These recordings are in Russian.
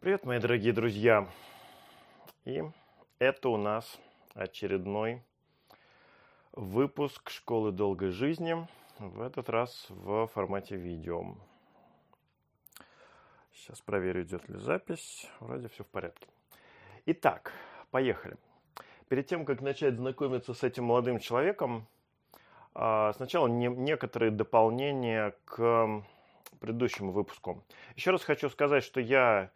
Привет, мои дорогие друзья! И это у нас очередной выпуск Школы долгой жизни, в этот раз в формате видео. Сейчас проверю, идет ли запись. Вроде все в порядке. Итак, поехали. Перед тем, как начать знакомиться с этим молодым человеком, а, сначала некоторые дополнения к предыдущему выпуску. Еще раз хочу сказать, что я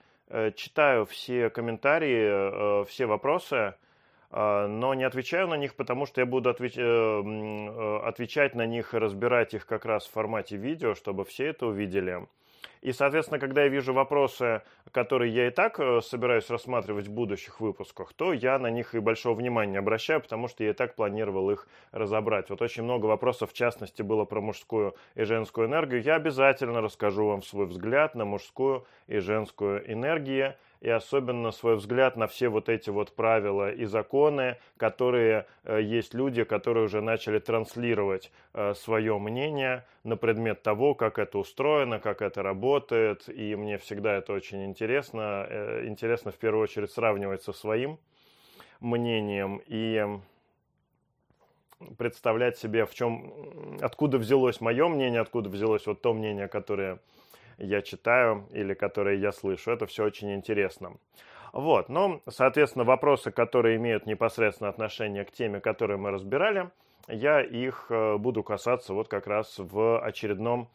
читаю все комментарии, э, все вопросы, э, но не отвечаю на них, потому что я буду отвеч... отвечать на них и разбирать их как раз в формате видео, чтобы все это увидели. И, соответственно, когда я вижу вопросы, которые я и так э, собираюсь рассматривать в будущих выпусках, то я на них и большого внимания обращаю, потому что я и так планировал их разобрать. Вот очень много вопросов, в частности, было про мужскую и женскую энергию. Я обязательно расскажу вам свой взгляд на мужскую и женскую энергию и особенно свой взгляд на все вот эти вот правила и законы, которые э, есть люди, которые уже начали транслировать э, свое мнение на предмет того, как это устроено, как это работает, и мне всегда это очень интересно. Э, интересно в первую очередь сравнивать со своим мнением и представлять себе, в чем, откуда взялось мое мнение, откуда взялось вот то мнение, которое я читаю или которые я слышу. Это все очень интересно. Вот, ну, соответственно, вопросы, которые имеют непосредственно отношение к теме, которую мы разбирали, я их э, буду касаться вот как раз в очередном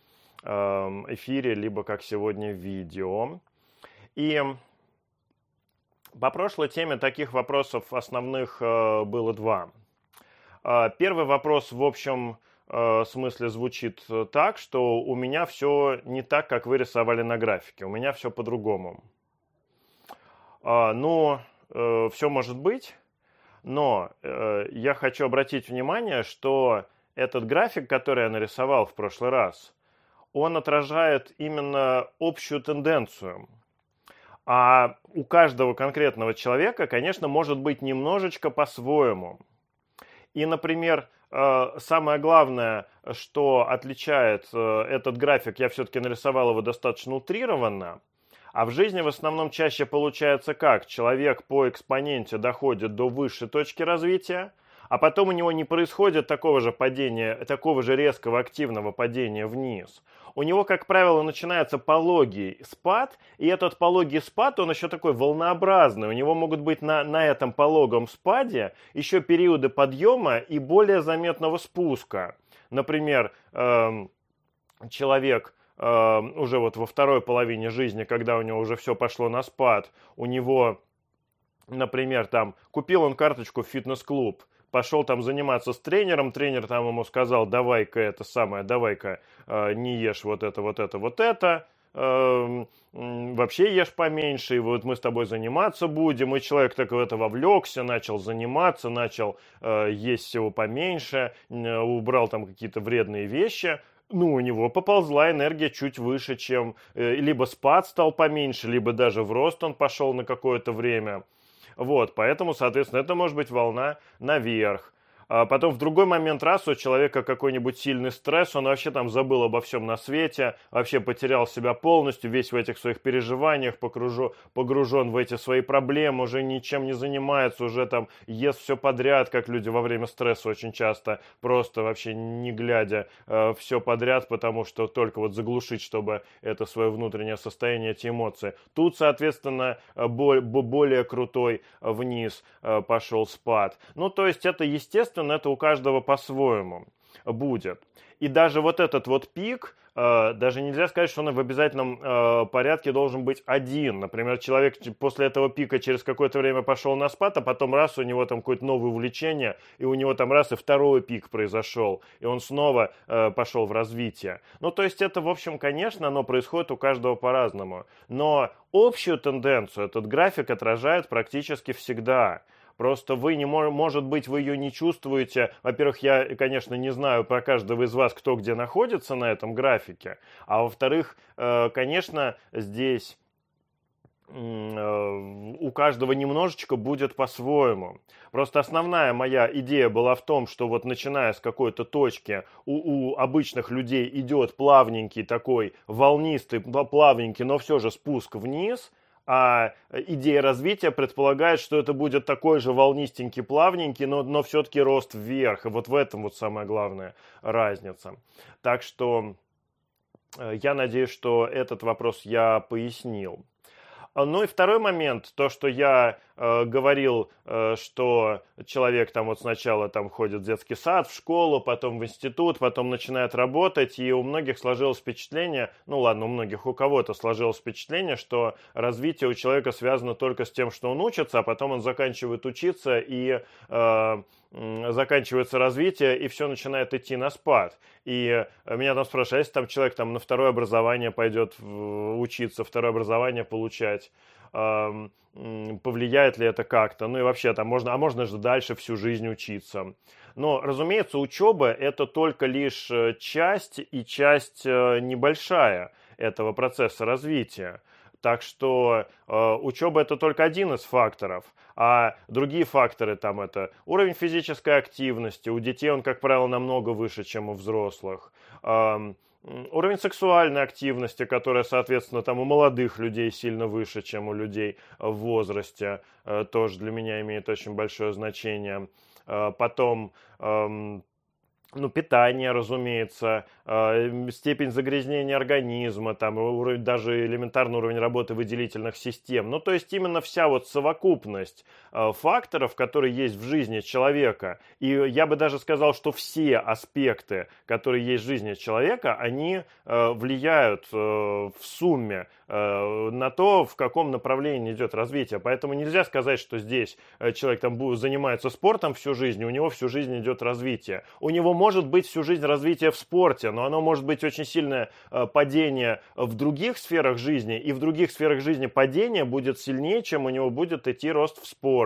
эм, эфире, либо как сегодня видео. И по прошлой теме таких вопросов основных э, было два. Э, первый вопрос, в общем, Э, смысле звучит э, так, что у меня все не так, как вы рисовали на графике. У меня все по-другому. А, ну, э, все может быть, но я хочу обратить внимание, что этот график, который я нарисовал в прошлый раз, он отражает именно общую тенденцию. А у каждого конкретного человека, конечно, может быть немножечко по-своему. И, например, Э, самое главное, что отличает э, этот график, я все-таки нарисовал его достаточно утрированно, а в жизни в основном чаще получается как? Человек по экспоненте доходит до высшей точки развития, а потом у него не происходит такого же падения, такого же резкого активного падения вниз у него, как правило, начинается пологий спад, и этот пологий спад, он еще такой волнообразный. У него могут быть на, на этом пологом спаде еще периоды подъема и более заметного спуска. Например, э, человек э, уже вот во второй половине жизни, когда у него уже все пошло на спад, у него, например, там, купил он карточку в фитнес-клуб, пошел там заниматься с тренером, тренер там ему сказал, давай-ка это самое, давай-ка э, не ешь вот это, вот это, вот это, э, вообще ешь поменьше, и вот мы с тобой заниматься будем, и человек так в это вовлекся, начал заниматься, начал э, есть всего поменьше, э, убрал там какие-то вредные вещи, ну, у него поползла энергия чуть выше, чем... Э, либо спад стал поменьше, либо даже в рост он пошел на какое-то время. Вот, поэтому, соответственно, это может быть волна наверх. А потом в другой момент раз у человека какой-нибудь сильный стресс, он вообще там забыл обо всем на свете, вообще потерял себя полностью, весь в этих своих переживаниях, погружен, погружен в эти свои проблемы, уже ничем не занимается, уже там ест все подряд, как люди во время стресса очень часто, просто вообще не глядя э, все подряд, потому что только вот заглушить, чтобы это свое внутреннее состояние, эти эмоции. Тут, соответственно, э, более крутой вниз э, пошел спад. Ну, то есть это естественно, естественно, это у каждого по-своему будет. И даже вот этот вот пик, э, даже нельзя сказать, что он в обязательном э, порядке должен быть один. Например, человек после этого пика через какое-то время пошел на спад, а потом раз у него там какое-то новое увлечение, и у него там раз и второй пик произошел, и он снова э, пошел в развитие. Ну, то есть это, в общем, конечно, оно происходит у каждого по-разному. Но общую тенденцию этот график отражает практически всегда. Просто вы не может быть, вы ее не чувствуете. Во-первых, я, конечно, не знаю про каждого из вас, кто где находится на этом графике. А во-вторых, э, конечно, здесь э, у каждого немножечко будет по-своему. Просто основная моя идея была в том, что вот начиная с какой-то точки у, у обычных людей идет плавненький такой волнистый, плавненький, но все же спуск вниз – А идея развития предполагает, что это будет такой же волнистенький, плавненький, но, но все-таки рост вверх. И вот в этом вот самая главная разница. Так что э, я надеюсь, что этот вопрос я пояснил. Ну и второй момент, то, что я э, говорил, э, что человек там вот сначала там ходит в детский сад, в школу, потом в институт, потом начинает работать, и у многих сложилось впечатление, ну ладно, у многих, у кого-то сложилось впечатление, что развитие у человека связано только с тем, что он учится, а потом он заканчивает учиться и э, заканчивается развитие, и все начинает идти на спад. И меня там спрашивают, а если там человек там, на второе образование пойдет учиться, второе образование получать, повлияет ли это как-то, ну и вообще там можно, а можно же дальше всю жизнь учиться. Но, разумеется, учеба это только лишь э, часть и часть э, небольшая этого процесса развития. Так что э, учеба это только один из факторов, а другие факторы там это уровень физической активности. У детей он, как правило, намного выше, чем у взрослых. Э, уровень сексуальной активности, которая, соответственно, там у молодых людей сильно выше, чем у людей в возрасте, э, тоже для меня имеет очень большое значение. Э, потом эм, ну, питание, разумеется, э, степень загрязнения организма, там, уровень, даже элементарный уровень работы выделительных систем. Ну, то есть именно вся вот совокупность факторов, которые есть в жизни человека. И я бы даже сказал, что все аспекты, которые есть в жизни человека, они э, влияют в сумме на то, в каком направлении идет развитие. Поэтому нельзя сказать, что здесь человек там занимается спортом всю жизнь, и у него всю жизнь идет развитие. У него может быть всю жизнь развитие в спорте, но оно может быть очень сильное э, падение в других сферах жизни, и в других сферах жизни падение будет сильнее, чем у него будет идти рост в спорте.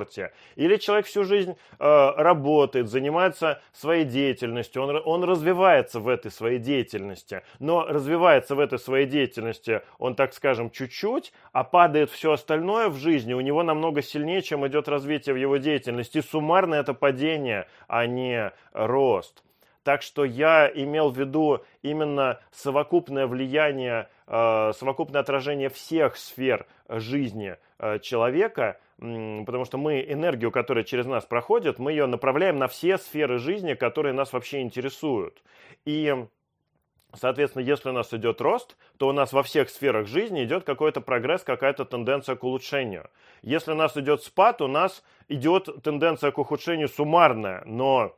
Или человек всю жизнь э, работает, занимается своей деятельностью, он, он развивается в этой своей деятельности, но развивается в этой своей деятельности он, так скажем, чуть-чуть, а падает все остальное в жизни у него намного сильнее, чем идет развитие в его деятельности. И суммарно это падение, а не рост. Так что я имел в виду именно совокупное влияние, э, совокупное отражение всех сфер жизни э, человека, потому что мы энергию, которая через нас проходит, мы ее направляем на все сферы жизни, которые нас вообще интересуют. И Соответственно, если у нас идет рост, то у нас во всех сферах жизни идет какой-то прогресс, какая-то тенденция к улучшению. Если у нас идет спад, у нас идет тенденция к ухудшению суммарная, но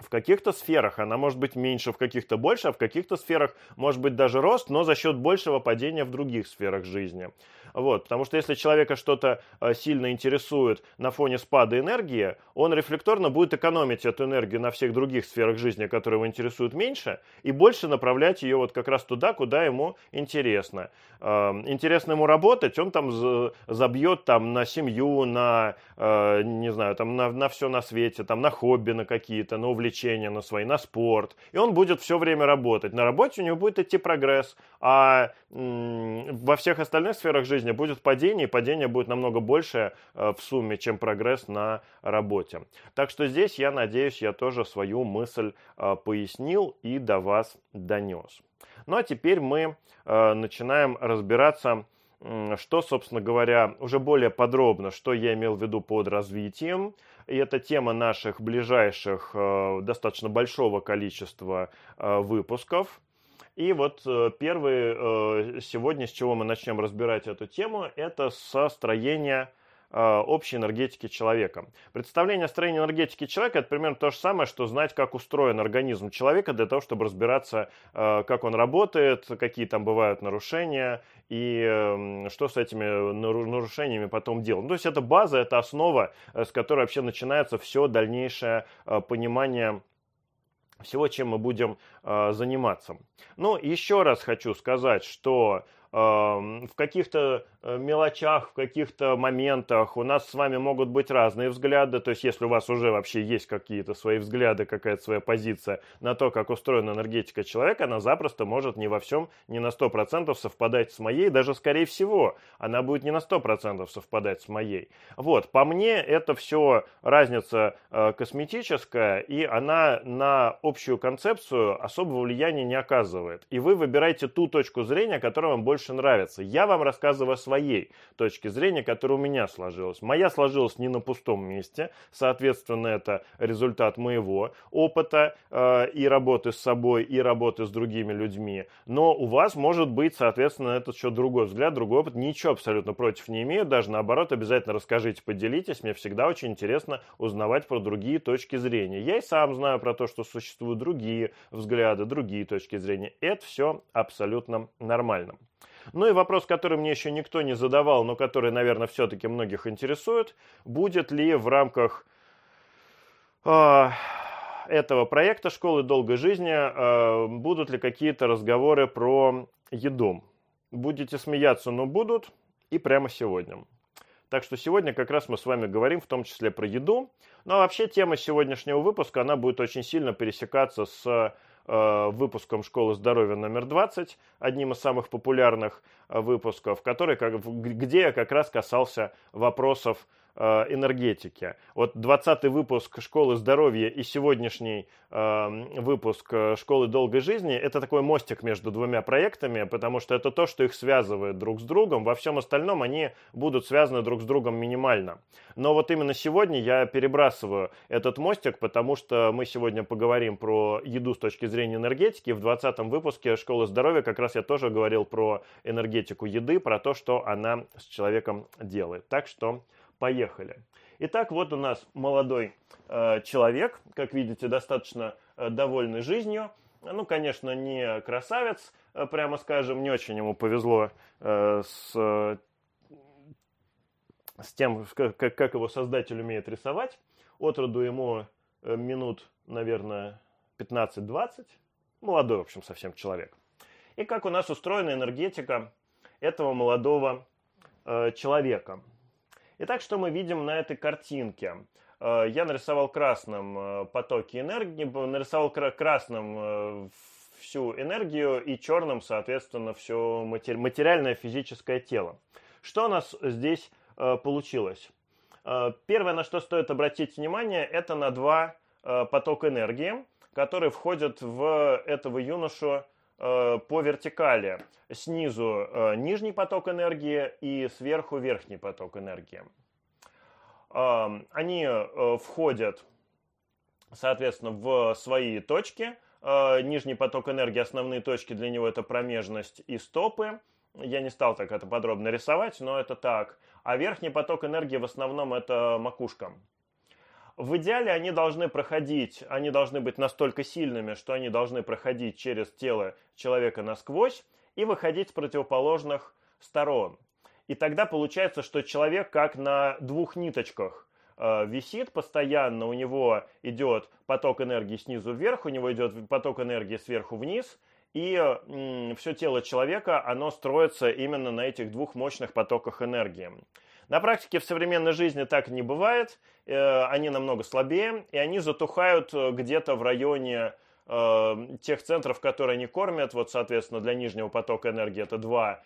в каких-то сферах она может быть меньше, в каких-то больше, а в каких-то сферах может быть даже рост, но за счет большего падения в других сферах жизни. Вот, потому что если человека что-то э, сильно интересует на фоне спада энергии, он рефлекторно будет экономить эту энергию на всех других сферах жизни, которые его интересуют меньше, и больше направлять ее вот как раз туда, куда ему интересно. Эм, интересно ему работать, он там забьет там на семью, на, э, не знаю, там на, на все на свете, там на хобби на какие-то, на увлечения на свои, на спорт. И он будет все время работать. На работе у него будет идти прогресс, а во всех остальных сферах жизни жизни будет падение, и падение будет намного больше э, в сумме, чем прогресс на работе. Так что здесь, я надеюсь, я тоже свою мысль э, пояснил и до вас донес. Ну а теперь мы э, начинаем разбираться, что, собственно говоря, уже более подробно, что я имел в виду под развитием. И это тема наших ближайших достаточно большого количества выпусков. И вот э, первый э, сегодня, с чего мы начнем разбирать эту тему, это состроение э, общей энергетики человека. Представление о строении энергетики человека это примерно то же самое, что знать, как устроен организм человека для того, чтобы разбираться, как он работает, какие там бывают нарушения и эм, что с этими нарушениями потом делать. Ну, то есть это база, это основа, с которой вообще начинается все дальнейшее понимание всего, чем мы будем э, заниматься. Ну, еще раз хочу сказать, что в каких-то э, мелочах, в каких-то моментах у нас с вами могут быть разные взгляды. То есть, если у вас уже вообще есть какие-то свои взгляды, какая-то своя позиция на то, как устроена энергетика человека, она запросто может не во всем, не на 100% совпадать с моей, даже скорее всего, она будет не на 100% совпадать с моей. Вот, по мне это все разница э, косметическая, и она на общую концепцию особого влияния не оказывает. И вы выбираете ту точку зрения, которая вам больше больше нравится. Я вам рассказываю о своей точке зрения, которая у меня сложилась. Моя сложилась не на пустом месте, соответственно, это результат моего опыта э, и работы с собой, и работы с другими людьми. Но у вас может быть, соответственно, этот еще другой взгляд, другой опыт. Ничего абсолютно против не имею, даже наоборот, обязательно расскажите, поделитесь. Мне всегда очень интересно узнавать про другие точки зрения. Я и сам знаю про то, что существуют другие взгляды, другие точки зрения. Это все абсолютно нормально. Ну и вопрос, который мне еще никто не задавал, но который, наверное, все-таки многих интересует, будет ли в рамках э, этого проекта «Школы долгой жизни» э, будут ли какие-то разговоры про еду. Будете смеяться, но будут, и прямо сегодня. Так что сегодня как раз мы с вами говорим в том числе про еду. Ну а вообще тема сегодняшнего выпуска, она будет очень сильно пересекаться с выпуском «Школы здоровья» номер 20, одним из самых популярных э, выпусков, который, где я как раз касался вопросов Э, энергетики. Вот 20 выпуск «Школы здоровья» и сегодняшний э, выпуск э, «Школы долгой жизни» — это такой мостик между двумя проектами, потому что это то, что их связывает друг с другом. Во всем остальном они будут связаны друг с другом минимально. Но вот именно сегодня я перебрасываю этот мостик, потому что мы сегодня поговорим про еду с точки зрения энергетики. В 20 выпуске «Школы здоровья» как раз я тоже говорил про энергетику еды, про то, что она с человеком делает. Так что Поехали. Итак, вот у нас молодой э, человек, как видите, достаточно э, довольный жизнью. Ну, конечно, не красавец, э, прямо скажем, не очень ему повезло э, с, э, с тем, как, как его создатель умеет рисовать. От роду ему э, минут, наверное, 15-20. Молодой, в общем, совсем человек. И как у нас устроена энергетика этого молодого э, человека – Итак, что мы видим на этой картинке? Э, я нарисовал красным э, потоки энергии, нарисовал красным э, всю энергию и черным, соответственно, все материальное физическое тело. Что у нас здесь получилось? Первое, на что стоит обратить внимание, это на два потока энергии, которые входят в этого юношу по вертикали. Снизу нижний поток энергии и сверху верхний поток энергии. Они э, входят, соответственно, в свои точки. Э, нижний поток энергии, основные точки для него это промежность и стопы. Я не стал так это подробно рисовать, но это так. А верхний поток энергии в основном это макушка. В идеале они должны проходить, они должны быть настолько сильными, что они должны проходить через тело человека насквозь и выходить с противоположных сторон. И тогда получается, что человек как на двух ниточках э, висит постоянно, у него идет поток энергии снизу вверх, у него идет поток энергии сверху вниз, и все тело человека, оно строится именно на этих двух мощных потоках энергии. На практике в современной жизни так не бывает, э, они намного слабее, и они затухают э, где-то в районе э, тех центров, которые они кормят. Вот, соответственно, для нижнего потока энергии это 2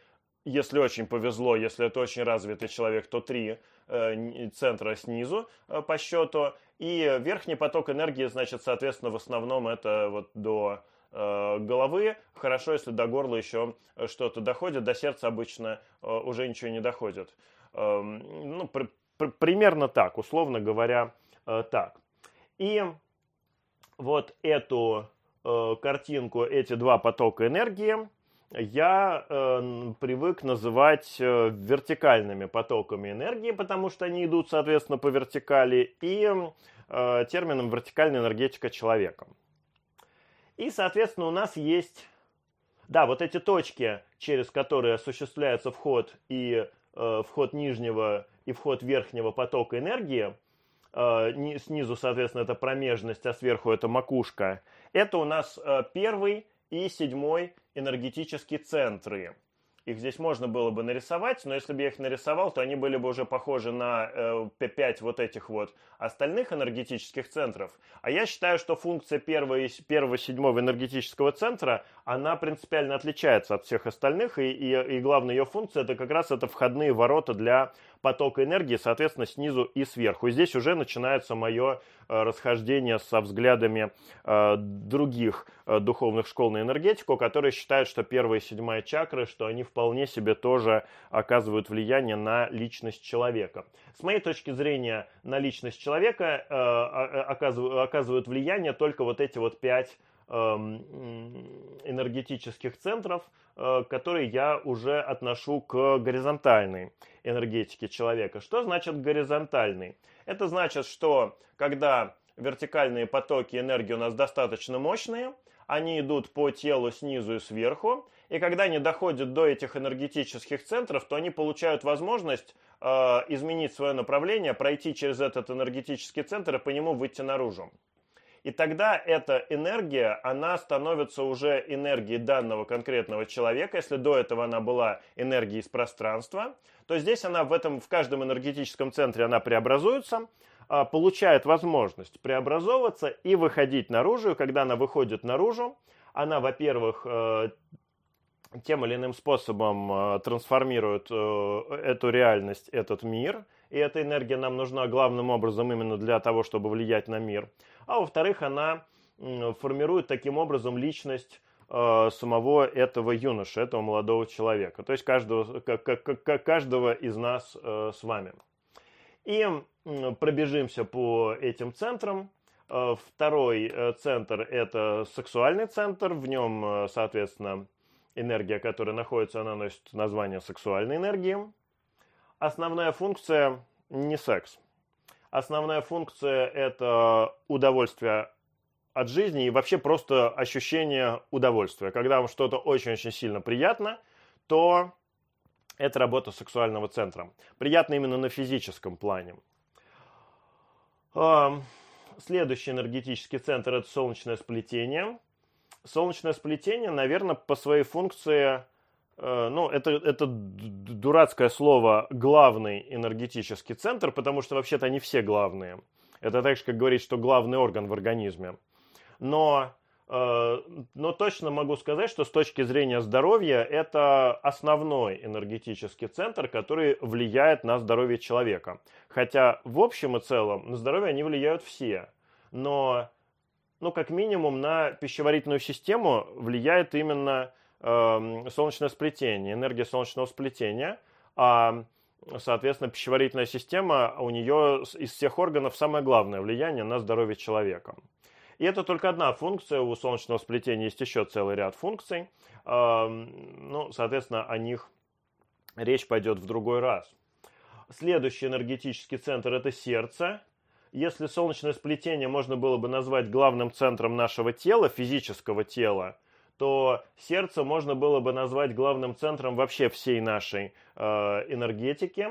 если очень повезло, если это очень развитый человек, то три центра снизу по счету. И верхний поток энергии, значит, соответственно, в основном это вот до головы. Хорошо, если до горла еще что-то доходит, до сердца обычно уже ничего не доходит. Эм, ну, при, при, примерно так, условно говоря, так. И вот эту картинку, эти два потока энергии – я э, привык называть э, вертикальными потоками энергии, потому что они идут, соответственно, по вертикали, и э, термином вертикальная энергетика человека. И, соответственно, у нас есть, да, вот эти точки, через которые осуществляется вход и э, вход нижнего и вход верхнего потока энергии, э, снизу, соответственно, это промежность, а сверху это макушка, это у нас э, первый и седьмой энергетические центры. Их здесь можно было бы нарисовать, но если бы я их нарисовал, то они были бы уже похожи на э, 5 вот этих вот остальных энергетических центров. А я считаю, что функция первого, первого седьмого энергетического центра, она принципиально отличается от всех остальных, и, и, и главная ее функция это как раз это входные ворота для потока энергии, соответственно, снизу и сверху. И здесь уже начинается мое э, расхождение со взглядами э, других э, духовных школ на энергетику, которые считают, что первая и седьмая чакры, что они вполне себе тоже оказывают влияние на личность человека. С моей точки зрения, на личность человека оказывают, влияние только вот эти вот пять энергетических центров, э, которые я уже отношу к горизонтальной энергетике человека. Что значит горизонтальный? Это значит, что когда вертикальные потоки энергии у нас достаточно мощные, они идут по телу снизу и сверху, и когда они доходят до этих энергетических центров, то они получают возможность э, изменить свое направление, пройти через этот энергетический центр и по нему выйти наружу. И тогда эта энергия, она становится уже энергией данного конкретного человека. Если до этого она была энергией из пространства, то здесь она в, этом, в каждом энергетическом центре она преобразуется, а, получает возможность преобразовываться и выходить наружу. Когда она выходит наружу, она, во-первых, э, тем или иным способом э, трансформирует э, эту реальность, этот мир. И эта энергия нам нужна главным образом именно для того, чтобы влиять на мир. А во-вторых, она формирует таким образом личность самого этого юноши, этого молодого человека. То есть каждого, каждого из нас с вами. И пробежимся по этим центрам. Э, второй э, центр – это сексуальный центр. В нем, э, соответственно, энергия, которая находится, она носит название сексуальной энергии. Основная функция – не секс. Основная функция – это удовольствие от жизни и вообще просто ощущение удовольствия. Когда вам что-то очень-очень сильно приятно, то это работа сексуального центра. Приятно именно на физическом плане. Следующий энергетический центр – это солнечное сплетение. Солнечное сплетение, наверное, по своей функции, ну, это, это дурацкое слово «главный энергетический центр», потому что вообще-то они все главные. Это так же, как говорить, что главный орган в организме. Но Э, но точно могу сказать, что с точки зрения здоровья это основной энергетический центр, который влияет на здоровье человека. Хотя в общем и целом на здоровье они влияют все. Но, ну, как минимум, на пищеварительную систему влияет именно э, солнечное сплетение, энергия солнечного сплетения. А, соответственно, пищеварительная система у нее из всех органов самое главное влияние на здоровье человека. И это только одна функция, у солнечного сплетения есть еще целый ряд функций. Ну, соответственно, о них речь пойдет в другой раз. Следующий энергетический центр – это сердце. Если солнечное сплетение можно было бы назвать главным центром нашего тела, физического тела, то сердце можно было бы назвать главным центром вообще всей нашей э, энергетики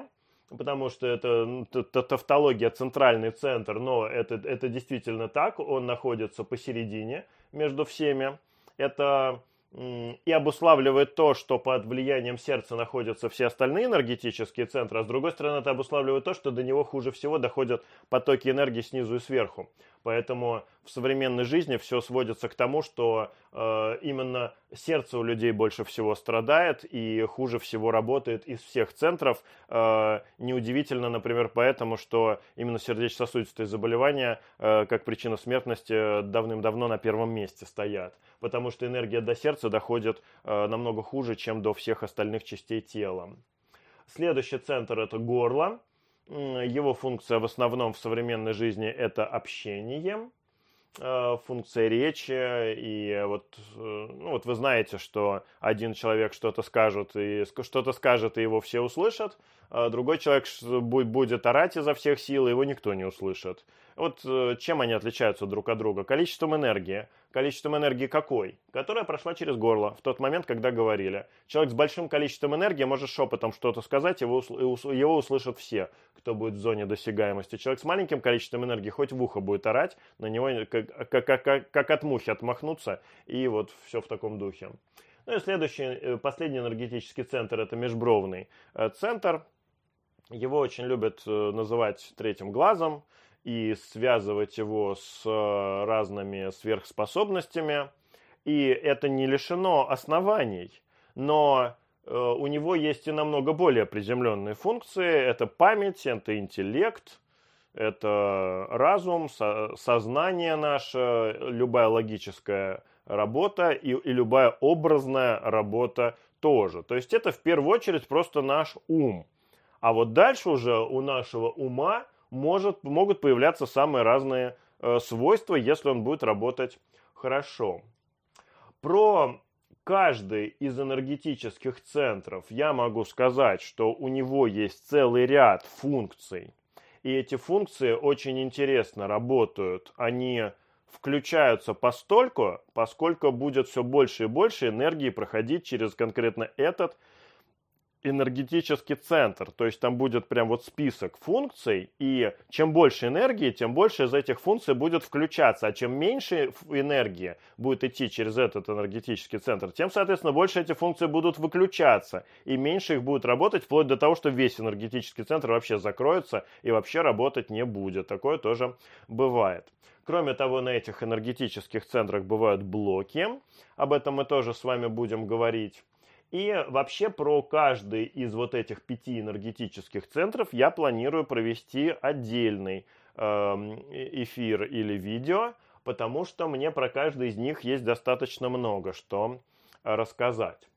потому что это ну, тавтология, центральный центр, но это, это действительно так, он находится посередине между всеми. Это и обуславливает то, что под влиянием сердца находятся все остальные энергетические центры, а с другой стороны это обуславливает то, что до него хуже всего доходят потоки энергии снизу и сверху. Поэтому в современной жизни все сводится к тому, что э, именно сердце у людей больше всего страдает и хуже всего работает из всех центров. Э, неудивительно, например, поэтому, что именно сердечно-сосудистые заболевания э, как причина смертности давным-давно на первом месте стоят. Потому что энергия до сердца доходит э, намного хуже, чем до всех остальных частей тела. Следующий центр это горло. Его функция в основном в современной жизни это общение, функция речи. И вот, э, ну вот вы знаете, что один человек что-то скажет, и что-то скажет, и его все услышат, а другой человек будет орать изо всех сил, и его никто не услышит. Вот э, чем они отличаются друг от друга? Количеством энергии. Количеством энергии какой? Которая прошла через горло в тот момент, когда говорили. Человек с большим количеством энергии может шепотом что-то сказать, его, его услышат все, кто будет в зоне досягаемости. Человек с маленьким количеством энергии хоть в ухо будет орать, на него как, как, как, как от мухи отмахнуться, и вот все в таком духе. Ну и следующий, э, последний энергетический центр – это межбровный э, центр. Его очень любят называть третьим глазом и связывать его с э, разными сверхспособностями. И это не лишено оснований, но э, у него есть и намного более приземленные функции. Это память, это интеллект, это разум, сознание наше, любая логическая работа и, и любая образная работа тоже. То есть это в первую очередь просто наш ум. А вот дальше уже у нашего ума может, могут появляться самые разные э, свойства, если он будет работать хорошо. Про каждый из энергетических центров я могу сказать, что у него есть целый ряд функций. И эти функции очень интересно работают. Они включаются постольку, поскольку будет все больше и больше энергии проходить через конкретно этот энергетический центр. То есть там будет прям вот список функций, и чем больше энергии, тем больше из этих функций будет включаться. А чем меньше энергии будет идти через этот энергетический центр, тем, соответственно, больше эти функции будут выключаться, и меньше их будет работать, вплоть до того, что весь энергетический центр вообще закроется и вообще работать не будет. Такое тоже бывает. Кроме того, на этих энергетических центрах бывают блоки. Об этом мы тоже с вами будем говорить. И вообще про каждый из вот этих пяти энергетических центров я планирую провести отдельный эм, эфир или видео, потому что мне про каждый из них есть достаточно много что рассказать.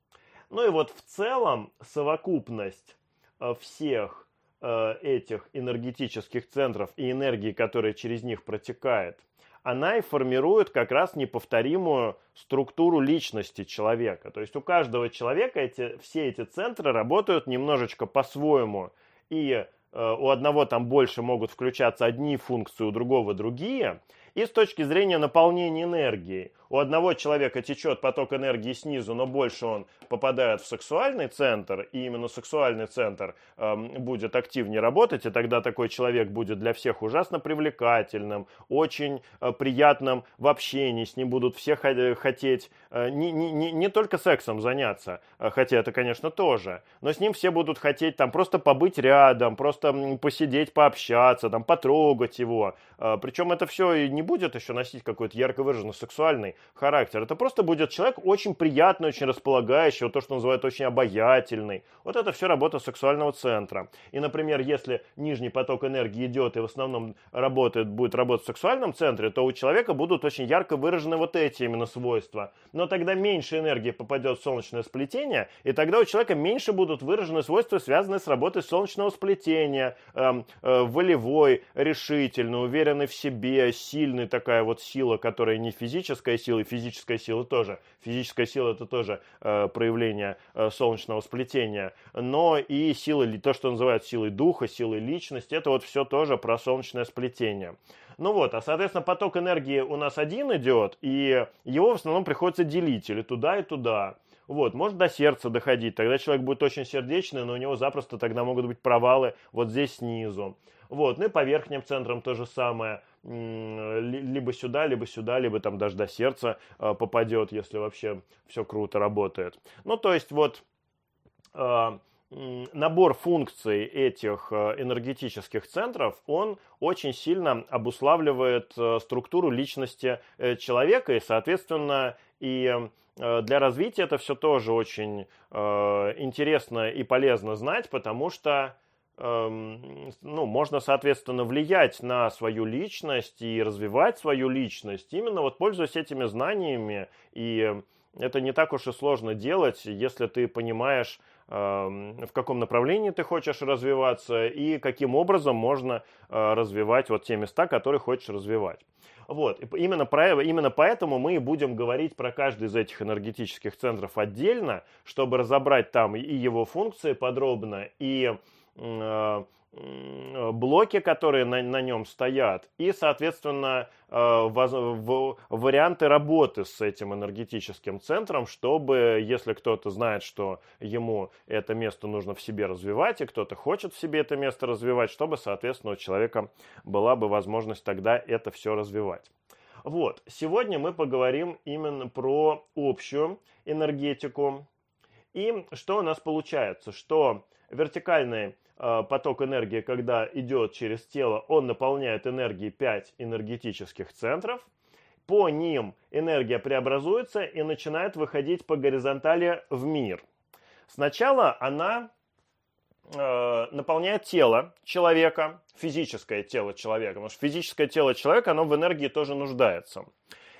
Ну и вот в целом совокупность э, всех Э, этих энергетических центров и энергии, которая через них протекает, она и формирует как раз неповторимую структуру личности человека. То есть у каждого человека эти, все эти центры работают немножечко по-своему. И э, у одного там больше могут включаться одни функции, у другого другие. И с точки зрения наполнения энергии у одного человека течет поток энергии снизу, но больше он попадает в сексуальный центр, и именно сексуальный центр э, будет активнее работать, и тогда такой человек будет для всех ужасно привлекательным, очень э, приятным в общении, с ним будут все хотеть э, не, не, не только сексом заняться, э, хотя это, конечно, тоже, но с ним все будут хотеть там просто побыть рядом, просто посидеть, пообщаться, там потрогать его. Э, причем это все не будет еще носить какой-то ярко выраженный сексуальный характер. Это просто будет человек очень приятный, очень располагающий, вот то, что называют очень обаятельный. Вот это все работа сексуального центра. И, например, если нижний поток энергии идет и в основном работает, будет работать в сексуальном центре, то у человека будут очень ярко выражены вот эти именно свойства. Но тогда меньше энергии попадет в солнечное сплетение, и тогда у человека меньше будут выражены свойства, связанные с работой солнечного сплетения, э, э, волевой, решительный, уверенный в себе, сильный такая вот сила, которая не физическая сила, и физическая сила тоже. Физическая сила это тоже э, проявление э, солнечного сплетения. Но и сила, то, что называют силой духа, силой личности, это вот все тоже про солнечное сплетение. Ну вот, а соответственно поток энергии у нас один идет, и его в основном приходится делить или туда, и туда. Вот, может до сердца доходить, тогда человек будет очень сердечный, но у него запросто тогда могут быть провалы вот здесь снизу. Вот, ну и по верхним центрам то же самое либо сюда, либо сюда, либо там даже до сердца э, попадет, если вообще все круто работает. Ну, то есть вот э, набор функций этих э, энергетических центров, он очень сильно обуславливает структуру личности человека и, соответственно, и для развития это все тоже очень интересно и полезно знать, потому что Эм, ну, можно, соответственно, влиять на свою личность и развивать свою личность, именно вот пользуясь этими знаниями. И это не так уж и сложно делать, если ты понимаешь, в каком направлении ты хочешь развиваться и каким образом можно э, развивать вот те места, которые хочешь развивать. Вот. Именно, про, именно поэтому мы и будем говорить про каждый из этих энергетических центров отдельно, чтобы разобрать там и его функции подробно, и Э, блоки, которые на, на нем стоят, и, соответственно, э, воз, в, варианты работы с этим энергетическим центром, чтобы, если кто-то знает, что ему это место нужно в себе развивать, и кто-то хочет в себе это место развивать, чтобы, соответственно, у человека была бы возможность тогда это все развивать. Вот, сегодня мы поговорим именно про общую энергетику. И что у нас получается? Что вертикальный Э, поток энергии, когда идет через тело, он наполняет энергией 5 энергетических центров. По ним энергия преобразуется и начинает выходить по горизонтали в мир. Сначала она э, наполняет тело человека, физическое тело человека, потому что физическое тело человека, оно в энергии тоже нуждается.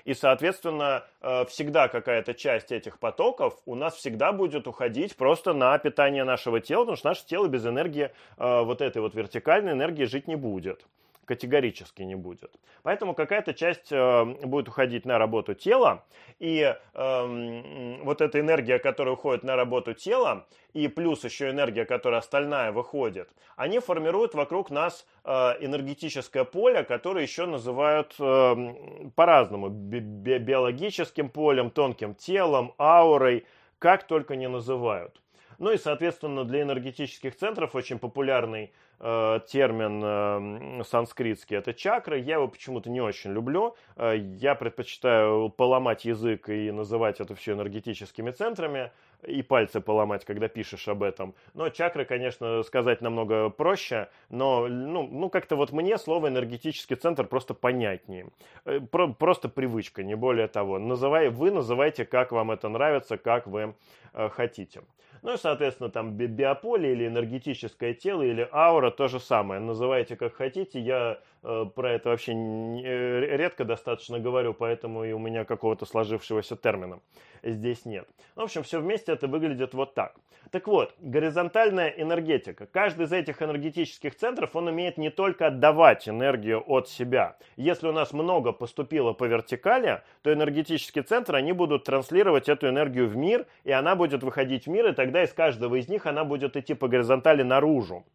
И, соответственно, э, всегда какая-то часть этих потоков у нас всегда будет уходить просто на питание нашего тела, потому что наше тело без энергии, э, вот этой вот вертикальной энергии жить не будет категорически не будет. Поэтому какая-то часть э, будет уходить на работу тела, и э, вот эта энергия, которая уходит на работу тела, и плюс еще энергия, которая остальная выходит, они формируют вокруг нас э, энергетическое поле, которое еще называют э, по-разному би биологическим полем, тонким телом, аурой, как только не называют. Ну и, соответственно, для энергетических центров очень популярный э, термин э, санскритский это чакры. Я его почему-то не очень люблю. Э, я предпочитаю поломать язык и называть это все энергетическими центрами и пальцы поломать, когда пишешь об этом. Но чакры, конечно, сказать намного проще, но ну, ну как-то вот мне слово энергетический центр просто понятнее. Э, про, просто привычка, не более того. Называй, вы называйте, как вам это нравится, как вы э, хотите. Ну и, соответственно, там биополе или энергетическое тело или аура то же самое. Называйте как хотите. Я про это вообще э, редко достаточно говорю, поэтому и у меня какого-то сложившегося термина здесь нет. В общем, все вместе это выглядит вот так. Так вот, горизонтальная энергетика. Каждый из этих энергетических центров, он умеет не только отдавать энергию от себя. Если у нас много поступило по вертикали, то энергетические центры, они будут транслировать эту энергию в мир, и она будет выходить в мир, и тогда из каждого из них она будет идти по горизонтали наружу.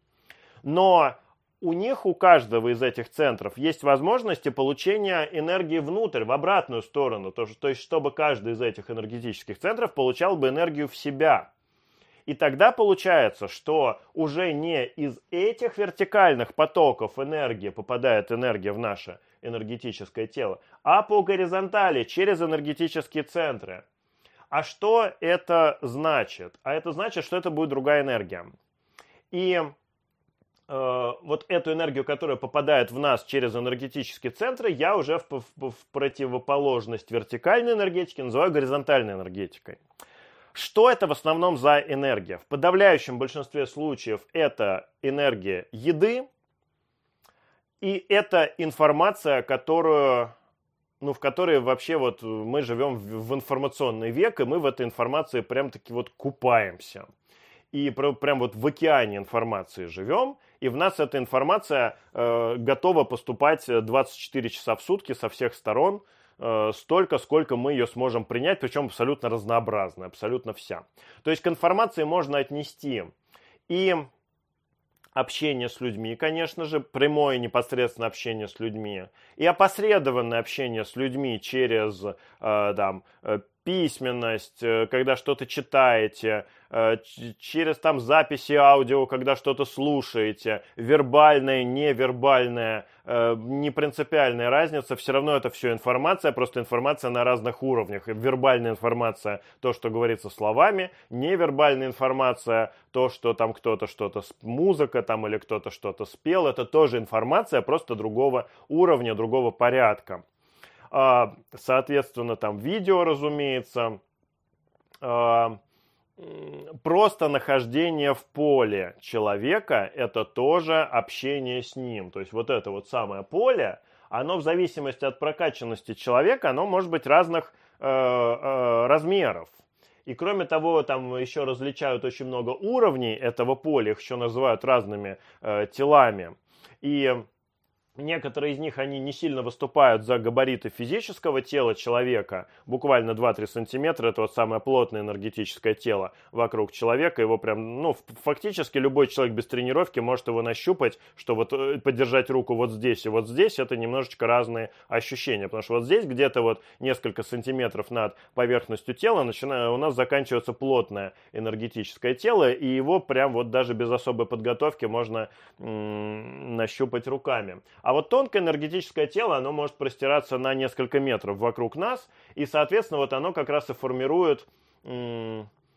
Но у них, у каждого из этих центров есть возможности получения энергии внутрь, в обратную сторону. То, то есть, чтобы каждый из этих энергетических центров получал бы энергию в себя. И тогда получается, что уже не из этих вертикальных потоков энергии попадает энергия в наше энергетическое тело, а по горизонтали, через энергетические центры. А что это значит? А это значит, что это будет другая энергия. И вот эту энергию, которая попадает в нас через энергетические центры, я уже в, в, в противоположность вертикальной энергетике называю горизонтальной энергетикой. Что это в основном за энергия? В подавляющем большинстве случаев это энергия еды, и это информация, которую, ну, в которой вообще вот мы живем в информационный век, и мы в этой информации прям таки вот купаемся и прям вот в океане информации живем, и в нас эта информация э, готова поступать 24 часа в сутки со всех сторон, э, столько, сколько мы ее сможем принять, причем абсолютно разнообразная, абсолютно вся. То есть к информации можно отнести и общение с людьми, конечно же, прямое непосредственно общение с людьми, и опосредованное общение с людьми через э, там, э, письменность, э, когда что-то читаете, э, через там записи аудио, когда что-то слушаете, вербальная, невербальная, э, не принципиальная разница, все равно это все информация, просто информация на разных уровнях. Вербальная информация, то, что говорится словами, невербальная информация, то, что там кто-то что-то, музыка там или кто-то что-то спел, это тоже информация, просто другого уровня, другого порядка. А, соответственно, там видео, разумеется, а, просто нахождение в поле человека – это тоже общение с ним. То есть вот это вот самое поле, оно в зависимости от прокачанности человека, оно может быть разных э, э, размеров. И кроме того, там еще различают очень много уровней этого поля, их еще называют разными э, телами. И Некоторые из них, они не сильно выступают за габариты физического тела человека, буквально 2-3 сантиметра, это вот самое плотное энергетическое тело вокруг человека, его прям, ну, фактически любой человек без тренировки может его нащупать, что вот э, подержать руку вот здесь и вот здесь, это немножечко разные ощущения, потому что вот здесь где-то вот несколько сантиметров над поверхностью тела начиная, у нас заканчивается плотное энергетическое тело, и его прям вот даже без особой подготовки можно м- нащупать руками. А вот тонкое энергетическое тело, оно может простираться на несколько метров вокруг нас, и, соответственно, вот оно как раз и формирует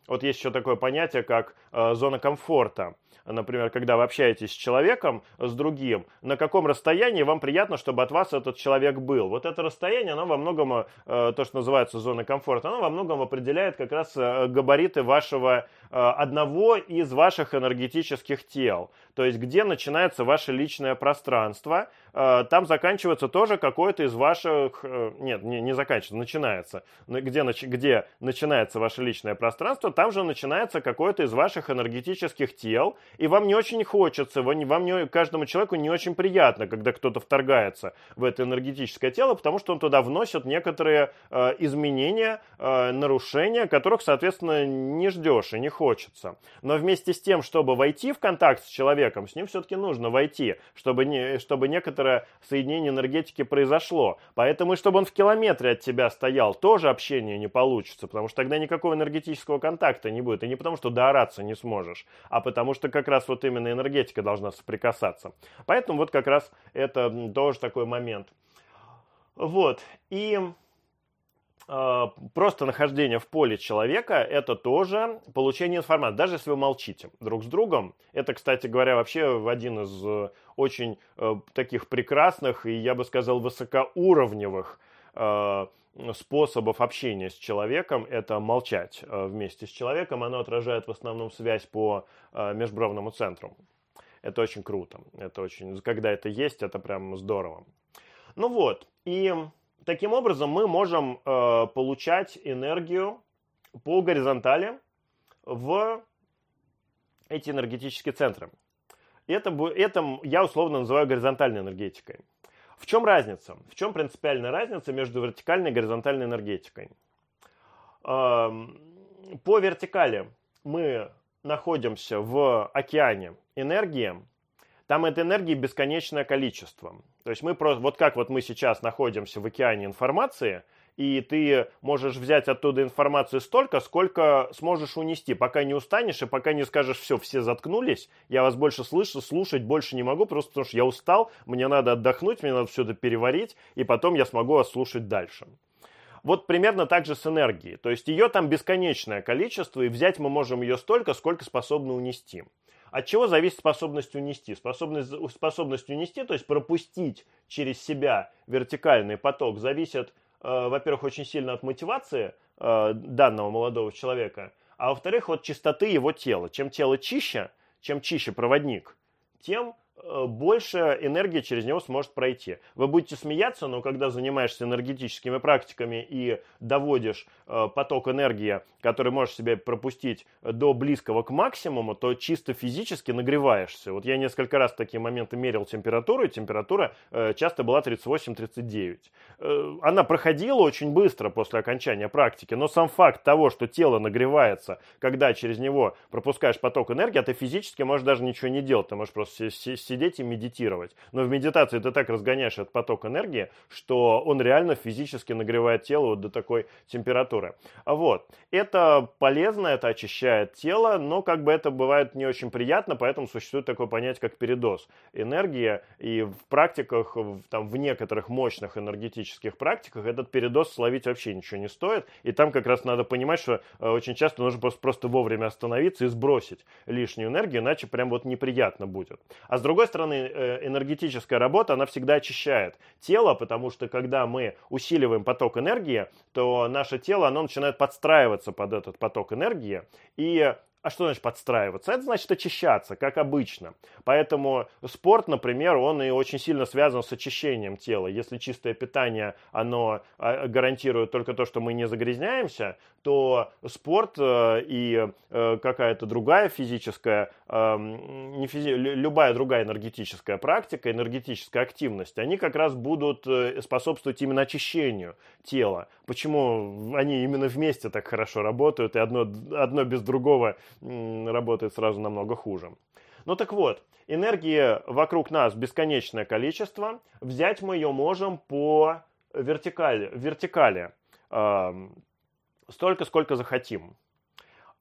вот есть еще такое понятие, как э, зона комфорта например, когда вы общаетесь с человеком, с другим, на каком расстоянии вам приятно, чтобы от вас этот человек был. Вот это расстояние, оно во многом, э, то, что называется зона комфорта, оно во многом определяет как раз э, габариты вашего одного из ваших энергетических тел. То есть, где начинается ваше личное пространство, там заканчивается тоже какое-то из ваших... Нет, не, не заканчивается, начинается. Где, где начинается ваше личное пространство, там же начинается какое-то из ваших энергетических тел, и вам не очень хочется, вам не, каждому человеку не очень приятно, когда кто-то вторгается в это энергетическое тело, потому что он туда вносит некоторые э, изменения, э, нарушения, которых, соответственно, не ждешь и не хочется. Но вместе с тем, чтобы войти в контакт с человеком, с ним все-таки нужно войти, чтобы, не, чтобы некоторое соединение энергетики произошло. Поэтому, и чтобы он в километре от тебя стоял, тоже общение не получится, потому что тогда никакого энергетического контакта не будет. И не потому, что доораться не сможешь, а потому что как раз вот именно энергетика должна соприкасаться. Поэтому вот как раз это тоже такой момент. Вот. И просто нахождение в поле человека – это тоже получение информации. Даже если вы молчите друг с другом. Это, кстати говоря, вообще один из э, очень э, таких прекрасных и, я бы сказал, высокоуровневых э, способов общения с человеком – это молчать э, вместе с человеком. Оно отражает в основном связь по межбровному центру. Это очень круто. Это очень, когда это есть, это прям здорово. Ну вот, и таким образом мы можем э, получать энергию по горизонтали в эти энергетические центры. Это, это я условно называю горизонтальной энергетикой. В чем разница? В чем принципиальная разница между вертикальной и горизонтальной энергетикой? Эм, по вертикали мы находимся в океане энергии, там этой энергии бесконечное количество. То есть мы просто, вот как вот мы сейчас находимся в океане информации – и ты можешь взять оттуда информацию столько, сколько сможешь унести, пока не устанешь и пока не скажешь, все, все заткнулись, я вас больше слышу, слушать больше не могу, просто потому что я устал, мне надо отдохнуть, мне надо все это переварить, и потом я смогу вас слушать дальше. Вот примерно так же с энергией. То есть ее там бесконечное количество, и взять мы можем ее столько, сколько способны унести. От чего зависит способность унести? Способность, способность унести, то есть пропустить через себя вертикальный поток, зависит Э, во-первых, очень сильно от мотивации э, данного молодого человека, а во-вторых, от чистоты его тела. Чем тело чище, чем чище проводник, тем больше энергии через него сможет пройти. Вы будете смеяться, но когда занимаешься энергетическими практиками и доводишь э, поток энергии, который можешь себе пропустить до близкого к максимуму, то чисто физически нагреваешься. Вот я несколько раз в такие моменты мерил температуру, и температура э, часто была 38-39. Она проходила очень быстро после окончания практики, но сам факт того, что тело нагревается, когда через него пропускаешь поток энергии, а ты физически можешь даже ничего не делать, ты можешь просто сидеть и медитировать. Но в медитации ты так разгоняешь этот поток энергии, что он реально физически нагревает тело вот до такой температуры. Вот. Это полезно, это очищает тело, но как бы это бывает не очень приятно, поэтому существует такое понятие, как передоз энергии. И в практиках, в, там, в некоторых мощных энергетических практиках этот передоз словить вообще ничего не стоит. И там как раз надо понимать, что э, очень часто нужно просто, просто вовремя остановиться и сбросить лишнюю энергию, иначе прям вот неприятно будет. А с другой другой стороны, э, энергетическая работа, она всегда очищает тело, потому что когда мы усиливаем поток энергии, то наше тело, оно начинает подстраиваться под этот поток энергии, и а что значит подстраиваться? Это значит очищаться, как обычно. Поэтому спорт, например, он и очень сильно связан с очищением тела. Если чистое питание, оно а, гарантирует только то, что мы не загрязняемся, то спорт э, и э, какая-то другая физическая, эм, не физи... любая другая энергетическая практика, энергетическая активность, они как раз будут э, способствовать именно очищению тела. Почему они именно вместе так хорошо работают, и одно, одно без другого работает сразу намного хуже. Ну так вот, энергии вокруг нас бесконечное количество. Взять мы ее можем по вертикали, вертикали э, столько, сколько захотим.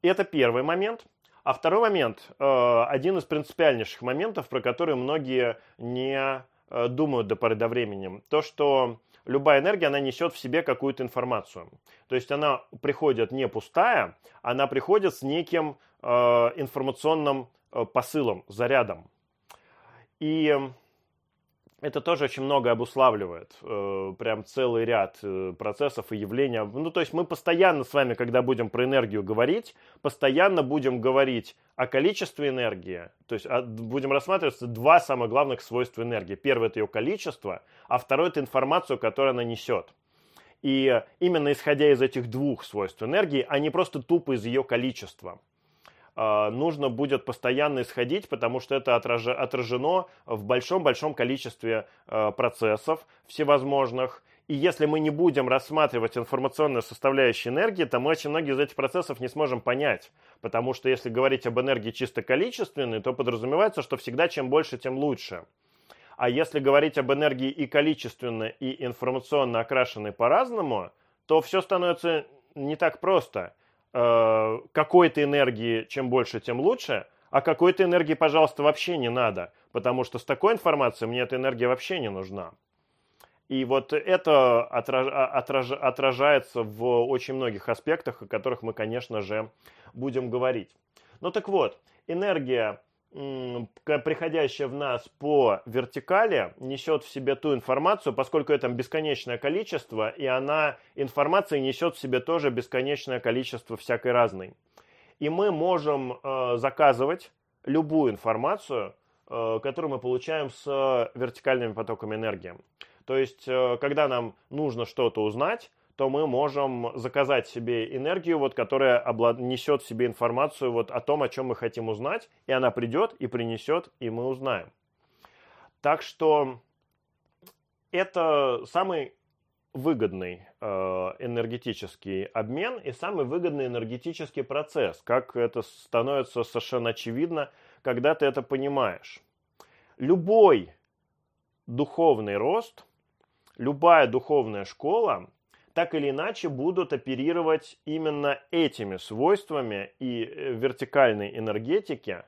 Это первый момент. А второй момент, э, один из принципиальнейших моментов, про который многие не э, думают до поры до времени. То, что любая энергия, она несет в себе какую-то информацию. То есть она приходит не пустая, она приходит с неким э, информационным э, посылом, зарядом. И это тоже очень много обуславливает, э, прям целый ряд э, процессов и явлений. Ну, то есть мы постоянно с вами, когда будем про энергию говорить, постоянно будем говорить о количестве энергии, то есть будем рассматривать два самых главных свойства энергии. Первое – это ее количество, а второе – это информацию, которую она несет. И именно исходя из этих двух свойств энергии, а не просто тупо из ее количества – а, нужно будет постоянно исходить, потому что это отражено в большом-большом количестве а, процессов всевозможных. И если мы не будем рассматривать информационную составляющую энергии, то мы очень многие из этих процессов не сможем понять. Потому что если говорить об энергии чисто количественной, то подразумевается, что всегда чем больше, тем лучше. А если говорить об энергии и количественно, и информационно окрашенной по-разному, то все становится не так просто – э, какой-то энергии чем больше, тем лучше, а какой-то энергии, пожалуйста, вообще не надо, потому что с такой информацией мне эта энергия вообще не нужна. И вот это отраж, отраж, отражается в очень многих аспектах, о которых мы, конечно же, будем говорить. Ну так вот, энергия приходящая в нас по вертикали, несет в себе ту информацию, поскольку это бесконечное количество, и она информация несет в себе тоже бесконечное количество всякой разной. И мы можем э, заказывать любую информацию, э, которую мы получаем с вертикальными потоками энергии. То есть, э, когда нам нужно что-то узнать, то мы можем заказать себе энергию, вот, которая облад... несет в себе информацию вот, о том, о чем мы хотим узнать, и она придет и принесет, и мы узнаем. Так что это самый выгодный э, энергетический обмен и самый выгодный энергетический процесс, как это становится совершенно очевидно, когда ты это понимаешь. Любой духовный рост, любая духовная школа так или иначе будут оперировать именно этими свойствами и э, вертикальной энергетики,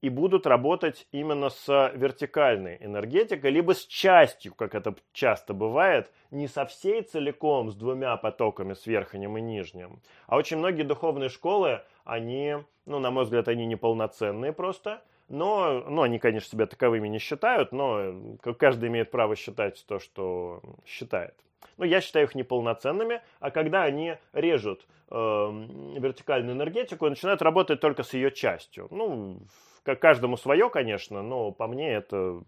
и будут работать именно с вертикальной энергетикой, либо с частью, как это часто бывает, не со всей целиком, с двумя потоками, с верхним и нижним. А очень многие духовные школы, они, ну, на мой взгляд, они неполноценные просто, но, ну, они, конечно, себя таковыми не считают, но каждый имеет право считать то, что считает. Но я считаю их неполноценными, а когда они режут э, вертикальную энергетику начинают работать только с ее частью. Ну, как каждому свое, конечно, но по мне это,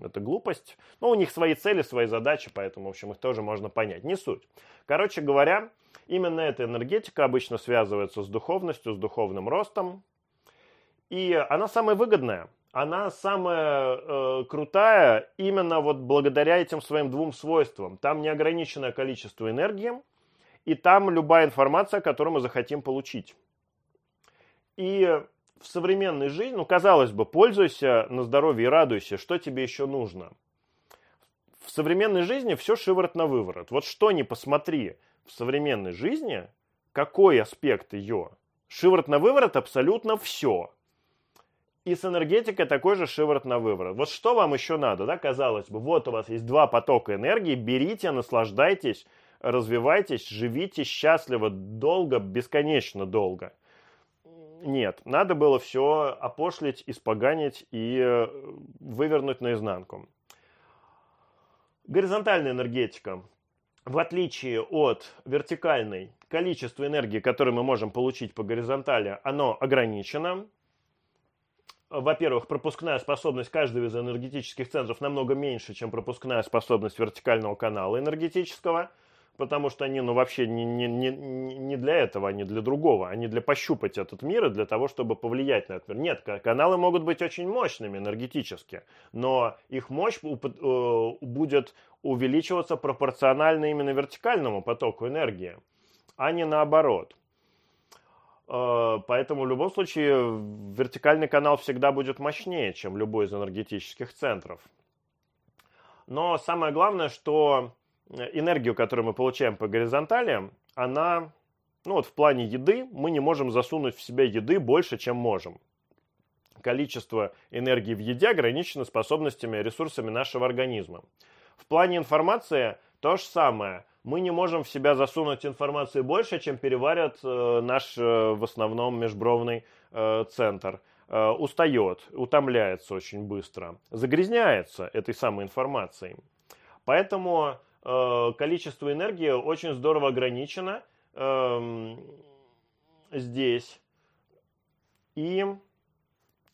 это глупость. Но у них свои цели, свои задачи, поэтому, в общем, их тоже можно понять. Не суть. Короче говоря, именно эта энергетика обычно связывается с духовностью, с духовным ростом. И она самая выгодная она самая э, крутая именно вот благодаря этим своим двум свойствам. Там неограниченное количество энергии, и там любая информация, которую мы захотим получить. И в современной жизни, ну, казалось бы, пользуйся на здоровье и радуйся, что тебе еще нужно. В современной жизни все шиворот на выворот. Вот что ни посмотри в современной жизни, какой аспект ее, шиворот на выворот абсолютно все – и с энергетикой такой же шиворот на выворот. Вот что вам еще надо, да, казалось бы, вот у вас есть два потока энергии, берите, наслаждайтесь, развивайтесь, живите счастливо, долго, бесконечно долго. Нет, надо было все опошлить, испоганить и э, вывернуть наизнанку. Горизонтальная энергетика. В отличие от вертикальной, количество энергии, которое мы можем получить по горизонтали, оно ограничено во-первых, пропускная способность каждого из энергетических центров намного меньше, чем пропускная способность вертикального канала энергетического, потому что они ну, вообще не, не, не, не для этого, они для другого. Они для пощупать этот мир и для того, чтобы повлиять на этот мир. Нет, каналы могут быть очень мощными энергетически, но их мощь э, будет увеличиваться пропорционально именно вертикальному потоку энергии, а не наоборот. Э, поэтому в любом случае вертикальный канал всегда будет мощнее, чем любой из энергетических центров. Но самое главное, что энергию, которую мы получаем по горизонтали, она, ну вот в плане еды, мы не можем засунуть в себя еды больше, чем можем. Количество энергии в еде ограничено способностями ресурсами нашего организма. В плане информации То же самое. Мы не можем в себя засунуть информации больше, чем переварят э, наш э, в основном межбровный э, центр. Э, устает, утомляется очень быстро, загрязняется этой самой информацией. Поэтому количество энергии очень здорово ограничено э, здесь. И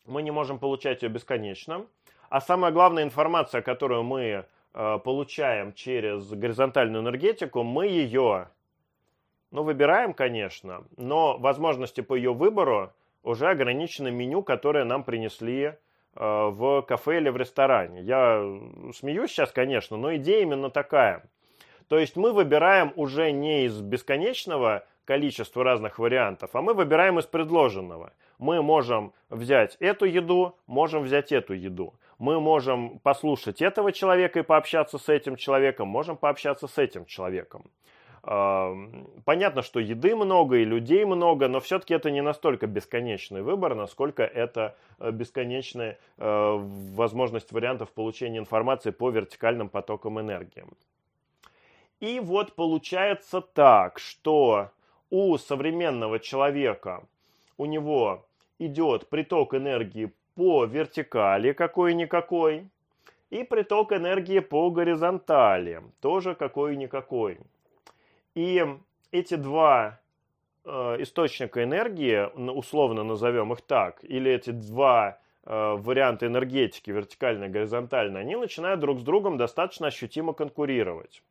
мы не можем получать ее бесконечно. А самая главная информация, которую мы получаем через горизонтальную энергетику, мы ее, ну, выбираем, конечно, но возможности по ее выбору уже ограничены меню, которое нам принесли э, в кафе или в ресторане. Я смеюсь сейчас, конечно, но идея именно такая. То есть мы выбираем уже не из бесконечного количества разных вариантов, а мы выбираем из предложенного. Мы можем взять эту еду, можем взять эту еду. Мы можем послушать этого человека и пообщаться с этим человеком, можем пообщаться с этим человеком. Понятно, что еды много и людей много, но все-таки это не настолько бесконечный выбор, насколько это э, бесконечная э, возможность вариантов получения информации по вертикальным потокам энергии. И вот получается так, что у современного человека у него идет приток энергии по вертикали какой-никакой и приток энергии по горизонтали тоже какой-никакой. И эти два э, источника энергии, условно назовем их так, или эти два э, варианта энергетики, вертикальная, горизонтальная, они начинают друг с другом достаточно ощутимо конкурировать.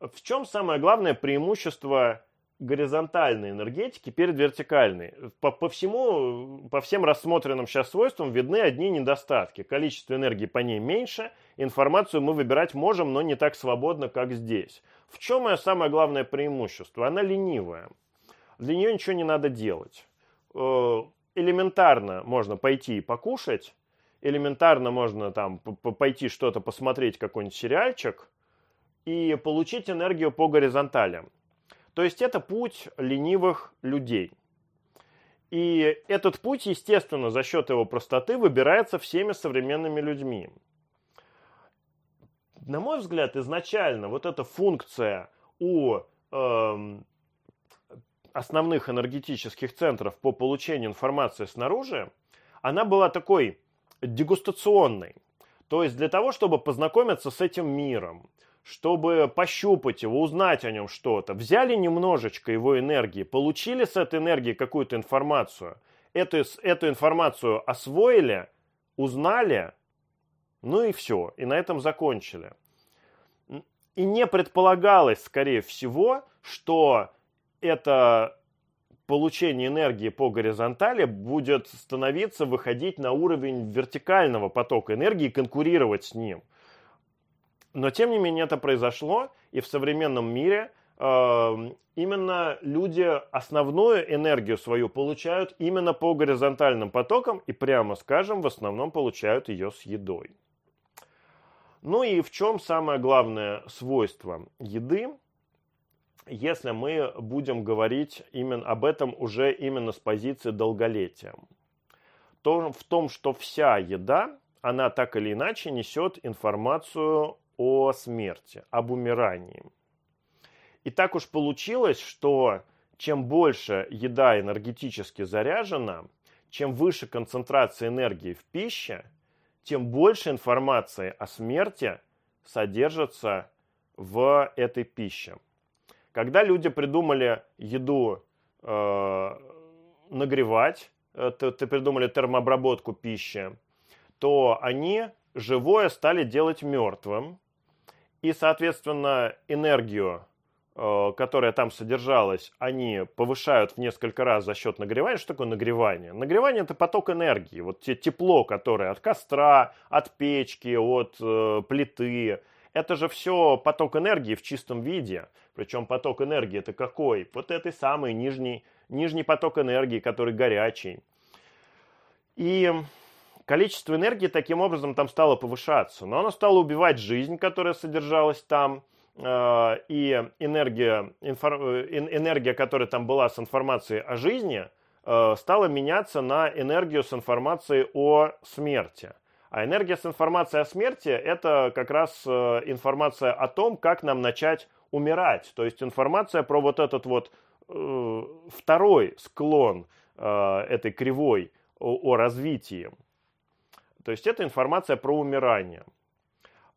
В чем самое главное преимущество горизонтальной энергетики перед вертикальной. По, по всему, по всем рассмотренным сейчас свойствам видны одни недостатки. Количество энергии по ней меньше, информацию мы выбирать можем, но не так свободно, как здесь. В чем ее самое главное преимущество? Она ленивая. Для нее ничего не надо делать. Э, элементарно можно пойти и покушать, элементарно можно там пойти что-то посмотреть, какой-нибудь сериальчик, и получить энергию по горизонталям. То есть это путь ленивых людей. И этот путь, естественно, за счет его простоты выбирается всеми современными людьми. На мой взгляд, изначально вот эта функция у э, основных энергетических центров по получению информации снаружи, она была такой дегустационной. То есть для того, чтобы познакомиться с этим миром, чтобы пощупать его, узнать о нем что-то. Взяли немножечко его энергии, получили с этой энергии какую-то информацию, эту, эту информацию освоили, узнали, ну и все, и на этом закончили. И не предполагалось, скорее всего, что это получение энергии по горизонтали будет становиться, выходить на уровень вертикального потока энергии и конкурировать с ним. Но тем не менее это произошло, и в современном мире э, именно люди основную энергию свою получают именно по горизонтальным потокам и, прямо скажем, в основном получают ее с едой. Ну и в чем самое главное свойство еды, если мы будем говорить именно об этом уже именно с позиции долголетия? То в том, что вся еда, она так или иначе несет информацию о смерти, об умирании. И так уж получилось, что чем больше еда энергетически заряжена, чем выше концентрация энергии в пище, тем больше информации о смерти содержится в этой пище. Когда люди придумали еду э, нагревать, э, придумали термообработку пищи, то они живое стали делать мертвым, и, соответственно, энергию, э, которая там содержалась, они повышают в несколько раз за счет нагревания. Что такое нагревание? Нагревание – это поток энергии. Вот те тепло, которое от костра, от печки, от э, плиты. Это же все поток энергии в чистом виде. Причем поток энергии – это какой? Вот этой самый нижний, нижний поток энергии, который горячий. И количество энергии таким образом там стало повышаться, но оно стало убивать жизнь, которая содержалась там, э, и энергия, э, энергия, которая там была с информацией о жизни, э, стала меняться на энергию с информацией о смерти. А энергия с информацией о смерти – это как раз информация о том, как нам начать умирать. То есть информация про вот этот вот второй склон этой кривой о развитии. То есть это информация про умирание.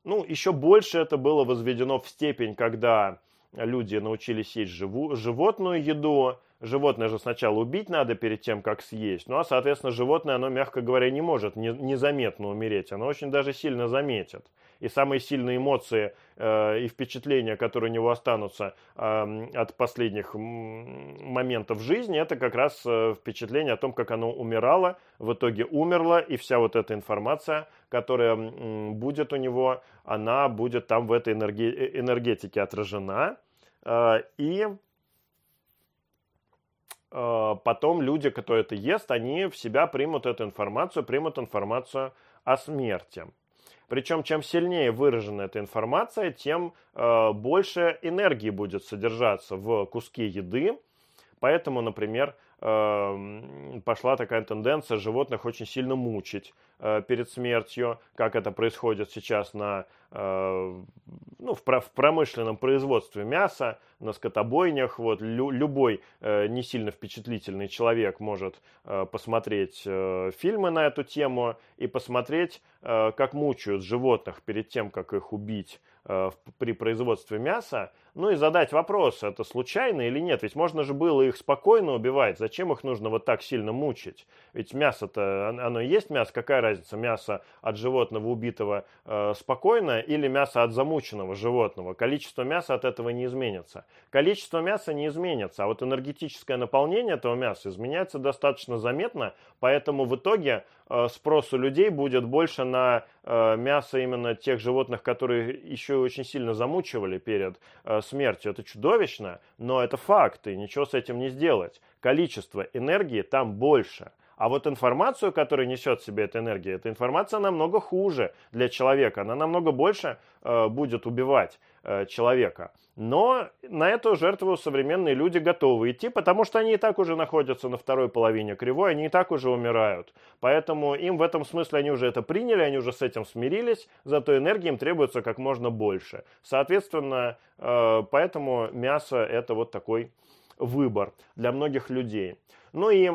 Ну, еще больше это было возведено в степень, когда люди научились есть живу, животную еду, Животное же сначала убить надо перед тем, как съесть. Ну а, соответственно, животное, оно, мягко говоря, не может незаметно умереть. Оно очень даже сильно заметит. И самые сильные эмоции э, и впечатления, которые у него останутся э, от последних моментов жизни, это как раз э, впечатление о том, как оно умирало, в итоге умерло, и вся вот эта информация, которая э, будет у него, она будет там в этой энерги э, энергетике отражена. Э, и Э, потом люди, кто это ест, они в себя примут эту информацию, примут информацию о смерти. Причем, чем сильнее выражена эта информация, тем э, больше энергии будет содержаться в куске еды. Поэтому, например, Эм, пошла такая тенденция животных очень сильно мучить э, перед смертью, как это происходит сейчас на, э, ну, в промышленном производстве мяса, на скотобойнях. Вот, любой э, не сильно впечатлительный человек может посмотреть фильмы на эту тему и посмотреть, как мучают животных перед тем, как их убить при производстве мяса, ну и задать вопрос, это случайно или нет. Ведь можно же было их спокойно убивать. Зачем их нужно вот так сильно мучить? Ведь мясо-то, оно и есть мясо. Какая разница, мясо от животного убитого э, спокойно или мясо от замученного животного? Количество мяса от этого не изменится. Количество мяса не изменится, а вот энергетическое наполнение этого мяса изменяется достаточно заметно, поэтому в итоге э, спрос у людей будет больше на э, мясо именно тех животных, которые еще очень сильно замучивали перед э, смертью. Это чудовищно, но это факт, и ничего с этим не сделать. Количество энергии там больше. А вот информацию, которую несет в себе эта энергия, эта информация намного хуже для человека. Она намного больше э, будет убивать э, человека. Но на эту жертву современные люди готовы идти, потому что они и так уже находятся на второй половине кривой, они и так уже умирают. Поэтому им в этом смысле они уже это приняли, они уже с этим смирились, зато энергии им требуется как можно больше. Соответственно, э, поэтому мясо это вот такой выбор для многих людей. Ну и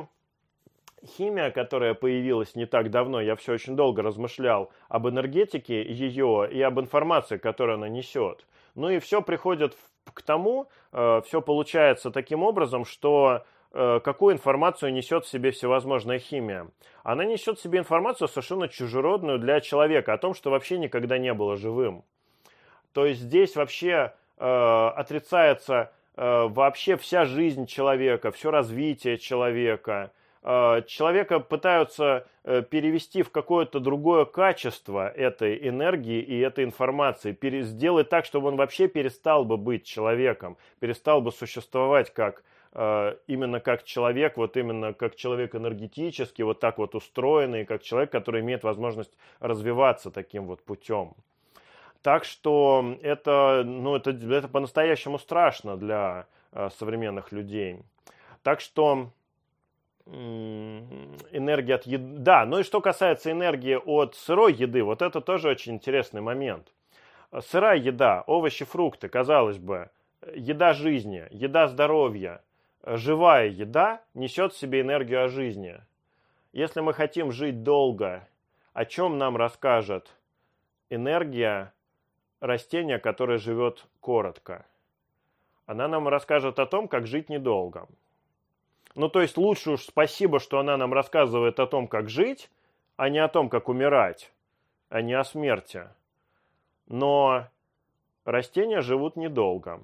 химия, которая появилась не так давно, я все очень долго размышлял об энергетике ее и об информации, которую она несет. Ну и все приходит к тому, э, все получается таким образом, что э, какую информацию несет в себе всевозможная химия. Она несет в себе информацию совершенно чужеродную для человека, о том, что вообще никогда не было живым. То есть здесь вообще э, отрицается э, вообще вся жизнь человека, все развитие человека, человека пытаются э, перевести в какое-то другое качество этой энергии и этой информации, сделать так, чтобы он вообще перестал бы быть человеком, перестал бы существовать как э, именно как человек, вот именно как человек энергетический, вот так вот устроенный, как человек, который имеет возможность развиваться таким вот путем. Так что это, ну, это, это по-настоящему страшно для современных людей. Так что энергия от еды. Да, ну и что касается энергии от сырой еды, вот это тоже очень интересный момент. Сырая еда, овощи, фрукты, казалось бы, еда жизни, еда здоровья, живая еда несет в себе энергию о жизни. Если мы хотим жить долго, о чем нам расскажет энергия растения, которое живет коротко? Она нам расскажет о том, как жить недолго. Ну, то есть лучше уж спасибо, что она нам рассказывает о том, как жить, а не о том, как умирать, а не о смерти. Но растения живут недолго.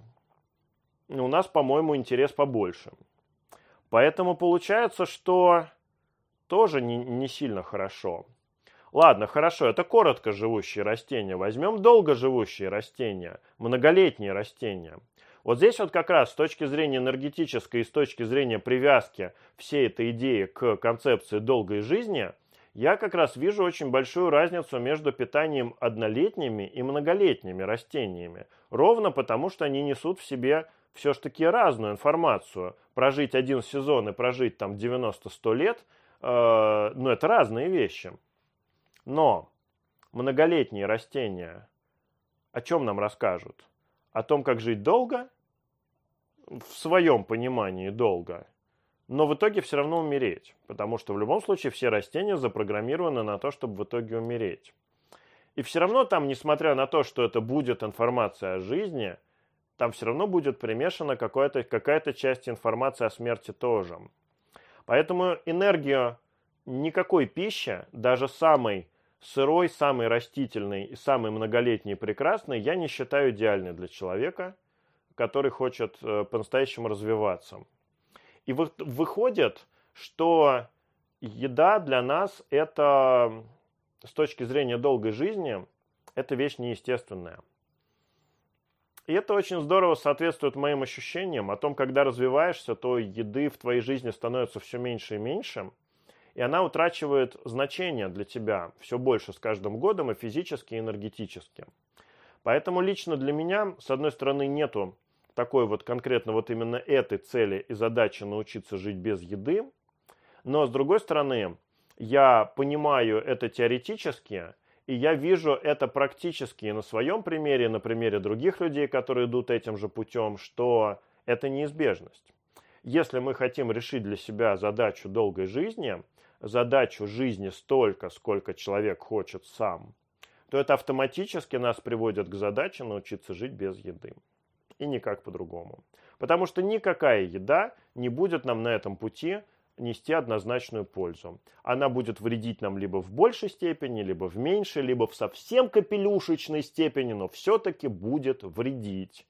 У нас, по-моему, интерес побольше. Поэтому получается, что тоже не, не сильно хорошо. Ладно, хорошо, это коротко живущие растения. Возьмем долго живущие растения, многолетние растения – вот здесь вот как раз с точки зрения энергетической и с точки зрения привязки всей этой идеи к концепции долгой жизни, я как раз вижу очень большую разницу между питанием однолетними и многолетними растениями. Ровно потому, что они несут в себе все-таки разную информацию. Прожить один сезон и прожить там 90-100 лет, э, ну это разные вещи. Но многолетние растения о чем нам расскажут? О том, как жить долго, в своем понимании долго, но в итоге все равно умереть, потому что в любом случае все растения запрограммированы на то, чтобы в итоге умереть. И все равно там, несмотря на то, что это будет информация о жизни, там все равно будет примешана какая-то часть информации о смерти тоже. Поэтому энергию никакой пищи, даже самой сырой, самый растительный и самый многолетний и прекрасный, я не считаю идеальной для человека, который хочет э, по-настоящему развиваться. И выходит, что еда для нас это с точки зрения долгой жизни, это вещь неестественная. И это очень здорово соответствует моим ощущениям о том, когда развиваешься, то еды в твоей жизни становится все меньше и меньше, и она утрачивает значение для тебя все больше с каждым годом и физически, и энергетически. Поэтому лично для меня, с одной стороны, нету такой вот конкретно вот именно этой цели и задачи научиться жить без еды, но с другой стороны, я понимаю это теоретически, и я вижу это практически на своем примере, на примере других людей, которые идут этим же путем, что это неизбежность. Если мы хотим решить для себя задачу долгой жизни, задачу жизни столько, сколько человек хочет сам, то это автоматически нас приводит к задаче научиться жить без еды. И никак по-другому. Потому что никакая еда не будет нам на этом пути нести однозначную пользу. Она будет вредить нам либо в большей степени, либо в меньшей, либо в совсем капелюшечной степени, но все-таки будет вредить.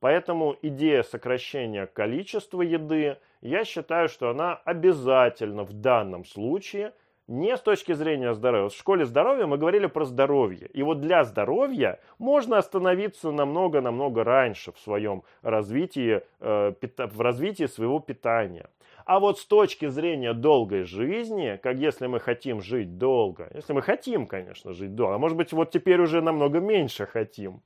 Поэтому идея сокращения количества еды, я считаю, что она обязательно в данном случае не с точки зрения здоровья. В школе здоровья мы говорили про здоровье. И вот для здоровья можно остановиться намного-намного раньше в своем развитии, э, в развитии своего питания. А вот с точки зрения долгой жизни, как если мы хотим жить долго, если мы хотим, конечно, жить долго, а может быть вот теперь уже намного меньше хотим.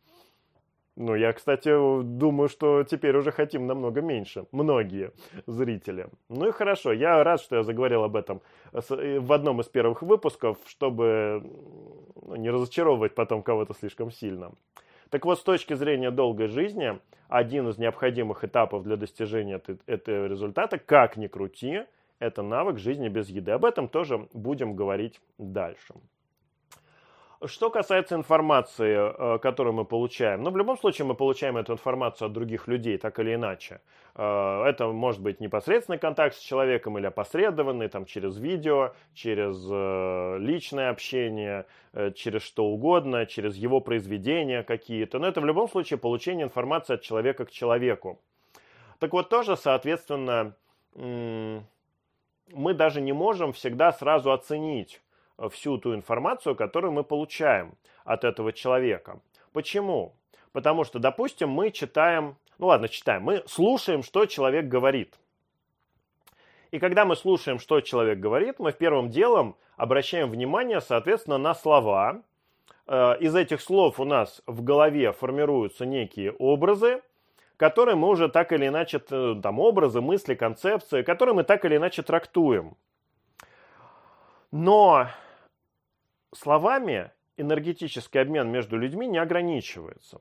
Ну, я, кстати, думаю, что теперь уже хотим намного меньше. Многие зрители. Ну и хорошо, я рад, что я заговорил об этом э, в одном из первых выпусков, чтобы ну, не разочаровывать потом кого-то слишком сильно. Так вот, с точки зрения долгой жизни, один из необходимых этапов для достижения этого результата, как ни крути, это навык жизни без еды. Об этом тоже будем говорить дальше. Что касается информации, э, которую мы получаем, ну, в любом случае мы получаем эту информацию от других людей, так или иначе. Э, это может быть непосредственный контакт с человеком или опосредованный, там, через видео, через э, личное общение, через что угодно, через его произведения какие-то. Но это в любом случае получение информации от человека к человеку. Так вот, тоже, соответственно, мы даже не можем всегда сразу оценить, всю ту информацию, которую мы получаем от этого человека. Почему? Потому что, допустим, мы читаем, ну ладно, читаем, мы слушаем, что человек говорит. И когда мы слушаем, что человек говорит, мы первым делом обращаем внимание, соответственно, на слова. Э, из этих слов у нас в голове формируются некие образы, которые мы уже так или иначе, там образы, мысли, концепции, которые мы так или иначе трактуем. Но словами энергетический обмен между людьми не ограничивается.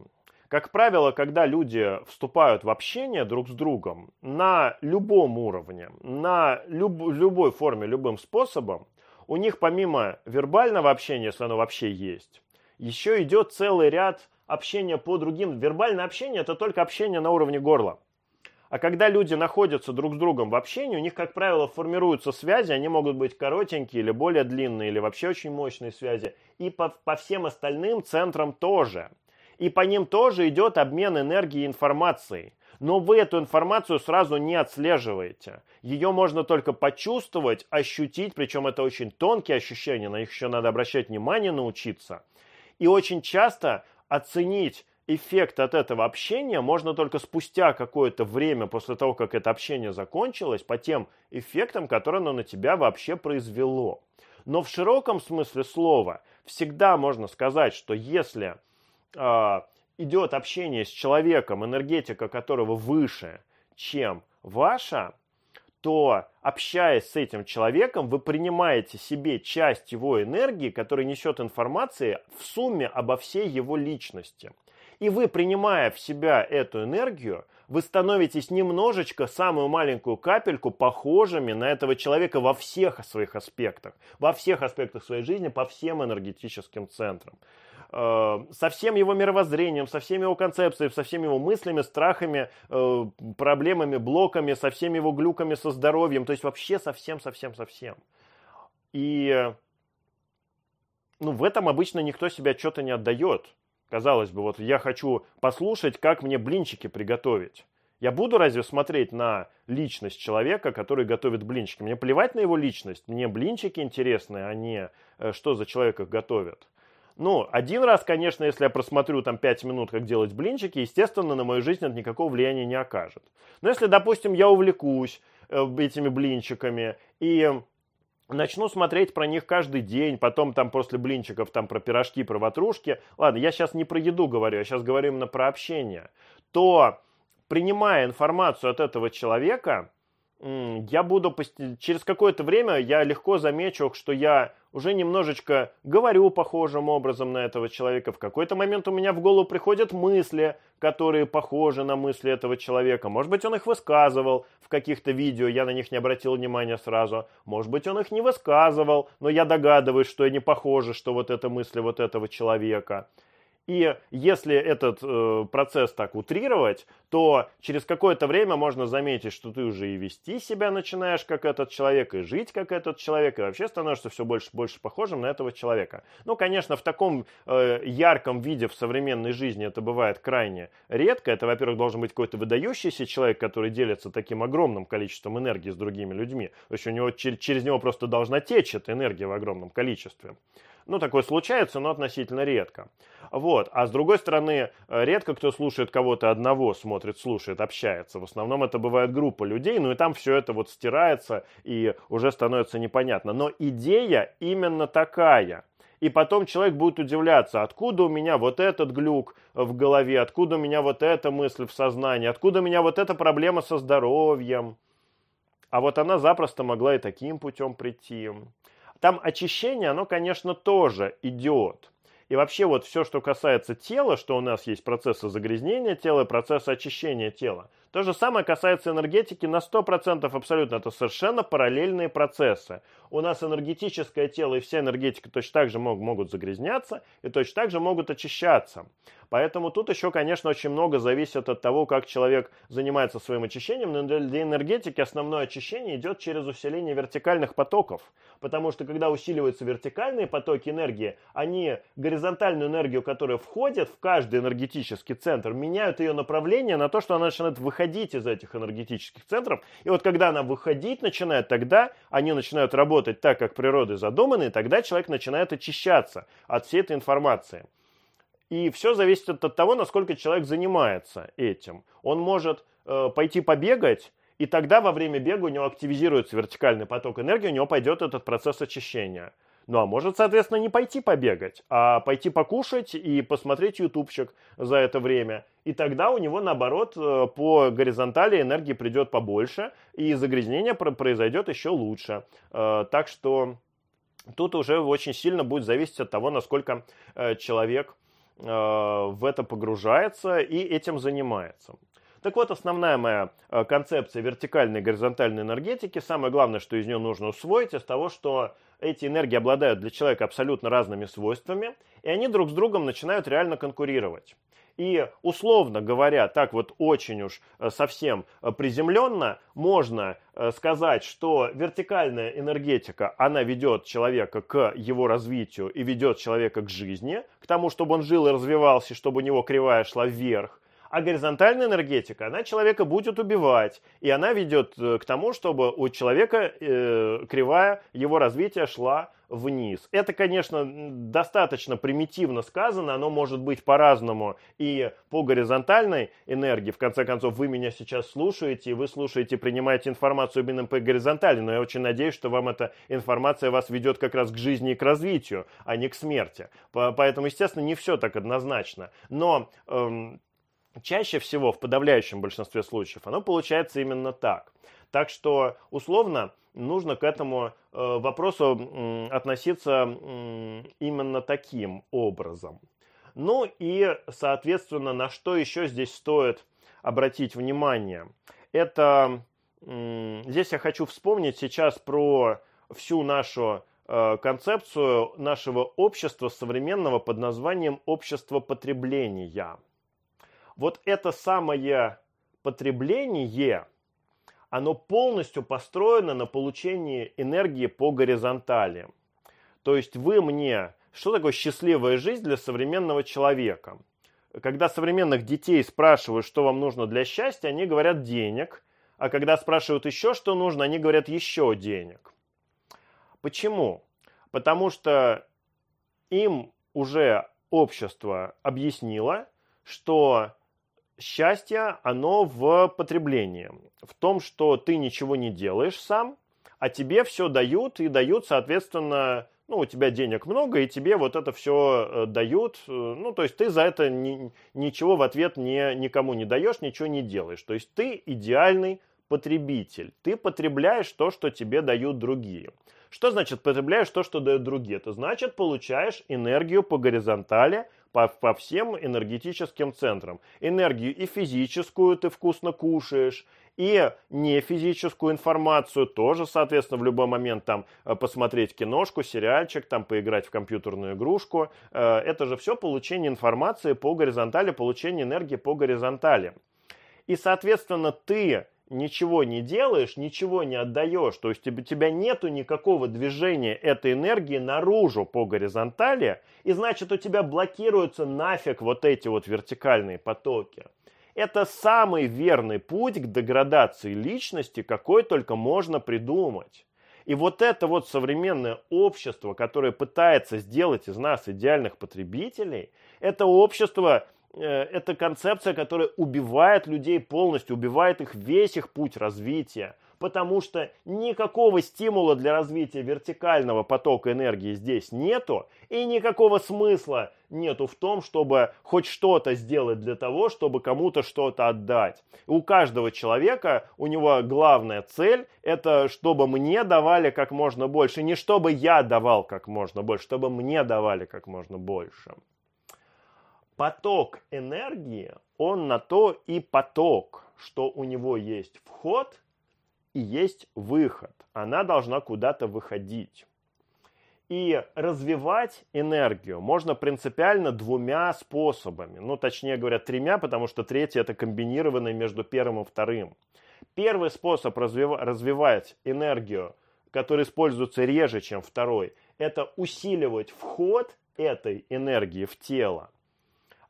Как правило, когда люди вступают в общение друг с другом на любом уровне, на люб, любой форме, любым способом, у них помимо вербального общения, если оно вообще есть, еще идет целый ряд общения по другим. Вербальное общение – это только общение на уровне горла. А когда люди находятся друг с другом в общении, у них, как правило, формируются связи, они могут быть коротенькие или более длинные, или вообще очень мощные связи. И по, по всем остальным центрам тоже. И по ним тоже идет обмен энергией и информацией. Но вы эту информацию сразу не отслеживаете. Ее можно только почувствовать, ощутить, причем это очень тонкие ощущения, на них еще надо обращать внимание, научиться. И очень часто оценить эффект от этого общения можно только спустя какое-то время после того, как это общение закончилось, по тем эффектам, которые оно на тебя вообще произвело. Но в широком смысле слова всегда можно сказать, что если э, идет общение с человеком, энергетика которого выше, чем ваша, то, общаясь с этим человеком, вы принимаете себе часть его энергии, которая несет информации в сумме обо всей его личности. И вы, принимая в себя эту энергию, вы становитесь немножечко, самую маленькую капельку, похожими на этого человека во всех своих аспектах. Во всех аспектах своей жизни, по всем энергетическим центрам. Э, со всем его мировоззрением, со всеми его концепциями, со всеми его мыслями, страхами, э, проблемами, блоками, со всеми его глюками со здоровьем, то есть вообще совсем, совсем, совсем. И ну, в этом обычно никто себя что-то не отдает. Казалось бы, вот я хочу послушать, как мне блинчики приготовить. Я буду разве смотреть на личность человека, который готовит блинчики? Мне плевать на его личность, мне блинчики интересны, а не э, что за человек их готовит. Ну, один раз, конечно, если я просмотрю там 5 минут, как делать блинчики, естественно, на мою жизнь это никакого влияния не окажет. Но если, допустим, я увлекусь э, этими блинчиками и начну смотреть про них каждый день, потом там после блинчиков там про пирожки, про ватрушки, ладно, я сейчас не про еду говорю, я сейчас говорю именно про общение, то принимая информацию от этого человека, я буду через какое-то время я легко замечу, что я уже немножечко говорю похожим образом на этого человека. В какой-то момент у меня в голову приходят мысли, которые похожи на мысли этого человека. Может быть, он их высказывал в каких-то видео, я на них не обратил внимания сразу. Может быть, он их не высказывал, но я догадываюсь, что они похожи, что вот это мысли вот этого человека. И если этот э, процесс так утрировать, то через какое-то время можно заметить, что ты уже и вести себя начинаешь как этот человек, и жить как этот человек, и вообще становишься все больше и больше похожим на этого человека. Ну, конечно, в таком э, ярком виде в современной жизни это бывает крайне редко. Это, во-первых, должен быть какой-то выдающийся человек, который делится таким огромным количеством энергии с другими людьми. То есть у него, через него просто должна течь эта энергия в огромном количестве. Ну, такое случается, но относительно редко. Вот. А с другой стороны, э, редко кто слушает кого-то одного, смотрит, слушает, общается. В основном это бывает группа людей, ну и там все это вот стирается и уже становится непонятно. Но идея именно такая. И потом человек будет удивляться, откуда у меня вот этот глюк в голове, откуда у меня вот эта мысль в сознании, откуда у меня вот эта проблема со здоровьем. А вот она запросто могла и таким путем прийти. Там очищение, оно, конечно, тоже идет. И вообще вот все, что касается тела, что у нас есть процессы загрязнения тела и процессы очищения тела, то же самое касается энергетики на 100% абсолютно. Это совершенно параллельные процессы. У нас энергетическое тело и вся энергетика точно так же могут, могут загрязняться и точно так же могут очищаться. Поэтому тут еще, конечно, очень много зависит от того, как человек занимается своим очищением. Но для энергетики основное очищение идет через усиление вертикальных потоков. Потому что когда усиливаются вертикальные потоки энергии, они горизонтальную энергию, которая входит в каждый энергетический центр, меняют ее направление на то, что она начинает выходить из этих энергетических центров. И вот когда она выходить начинает, тогда они начинают работать так, как природой задуманы, и тогда человек начинает очищаться от всей этой информации. И все зависит от того, насколько человек занимается этим. Он может э, пойти побегать, и тогда во время бега у него активизируется вертикальный поток энергии, у него пойдет этот процесс очищения. Ну а может, соответственно, не пойти побегать, а пойти покушать и посмотреть ютубчик за это время. И тогда у него, наоборот, э, по горизонтали энергии придет побольше, и загрязнение произойдет еще лучше. Э, так что тут уже очень сильно будет зависеть от того, насколько э, человек в это погружается и этим занимается. Так вот, основная моя концепция вертикальной и горизонтальной энергетики, самое главное, что из нее нужно усвоить, из того, что эти энергии обладают для человека абсолютно разными свойствами, и они друг с другом начинают реально конкурировать. И условно говоря, так вот очень уж э, совсем э, приземленно, можно э, сказать, что вертикальная энергетика, она ведет человека к его развитию и ведет человека к жизни, к тому, чтобы он жил и развивался, чтобы у него кривая шла вверх. А горизонтальная энергетика, она человека будет убивать, и она ведет к тому, чтобы у человека э, кривая его развития шла вниз. Это, конечно, достаточно примитивно сказано, оно может быть по-разному и по горизонтальной энергии. В конце концов, вы меня сейчас слушаете, и вы слушаете, принимаете информацию именно по горизонтали, но я очень надеюсь, что вам эта информация вас ведет как раз к жизни и к развитию, а не к смерти. Поэтому, естественно, не все так однозначно. Но эм, чаще всего, в подавляющем большинстве случаев, оно получается именно так. Так что, условно, нужно к этому э, вопросу относиться именно таким образом. Ну и, соответственно, на что еще здесь стоит обратить внимание? Это здесь я хочу вспомнить сейчас про всю нашу э, концепцию нашего общества современного под названием общество потребления. Вот это самое потребление, оно полностью построено на получении энергии по горизонтали. То есть вы мне... Что такое счастливая жизнь для современного человека? Когда современных детей спрашивают, что вам нужно для счастья, они говорят денег, а когда спрашивают еще, что нужно, они говорят еще денег. Почему? Потому что им уже общество объяснило, что счастье, оно в потреблении. В том, что ты ничего не делаешь сам, а тебе все дают и дают, соответственно, ну, у тебя денег много, и тебе вот это все э, дают. Э, ну, то есть ты за это ни, ничего в ответ не, никому не даешь, ничего не делаешь. То есть ты идеальный потребитель. Ты потребляешь то, что тебе дают другие. Что значит потребляешь то, что дают другие? Это значит получаешь энергию по горизонтали по, по всем энергетическим центрам. Энергию и физическую ты вкусно кушаешь, и не физическую информацию тоже, соответственно, в любой момент там э, посмотреть киношку, сериальчик, там поиграть в компьютерную игрушку. Э, это же все получение информации по горизонтали, получение энергии по горизонтали. И, соответственно, ты ничего не делаешь, ничего не отдаешь, то есть у тебя нету никакого движения этой энергии наружу по горизонтали, и значит у тебя блокируются нафиг вот эти вот вертикальные потоки. Это самый верный путь к деградации личности, какой только можно придумать. И вот это вот современное общество, которое пытается сделать из нас идеальных потребителей, это общество это концепция, которая убивает людей полностью, убивает их весь их путь развития, потому что никакого стимула для развития вертикального потока энергии здесь нету, и никакого смысла нету в том, чтобы хоть что-то сделать для того, чтобы кому-то что-то отдать. у каждого человека, у него главная цель, это чтобы мне давали как можно больше, не чтобы я давал как можно больше, чтобы мне давали как можно больше поток энергии, он на то и поток, что у него есть вход и есть выход. Она должна куда-то выходить. И развивать энергию можно принципиально двумя способами. Ну, точнее говоря, тремя, потому что третий это комбинированный между первым и вторым. Первый способ развив... развивать энергию, который используется реже, чем второй, это усиливать вход этой энергии в тело.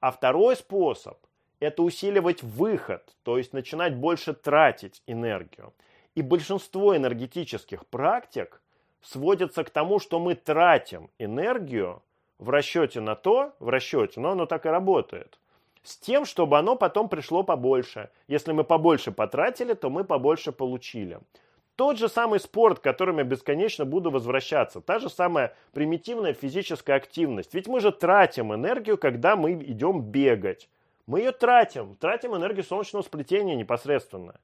А второй способ – это усиливать выход, то есть начинать больше тратить энергию. И большинство энергетических практик сводятся к тому, что мы тратим энергию в расчете на то, в расчете, но оно так и работает, с тем, чтобы оно потом пришло побольше. Если мы побольше потратили, то мы побольше получили. Тот же самый спорт, к которому я бесконечно буду возвращаться. Та же самая примитивная физическая активность. Ведь мы же тратим энергию, когда мы идем бегать. Мы ее тратим. Тратим энергию солнечного сплетения непосредственно.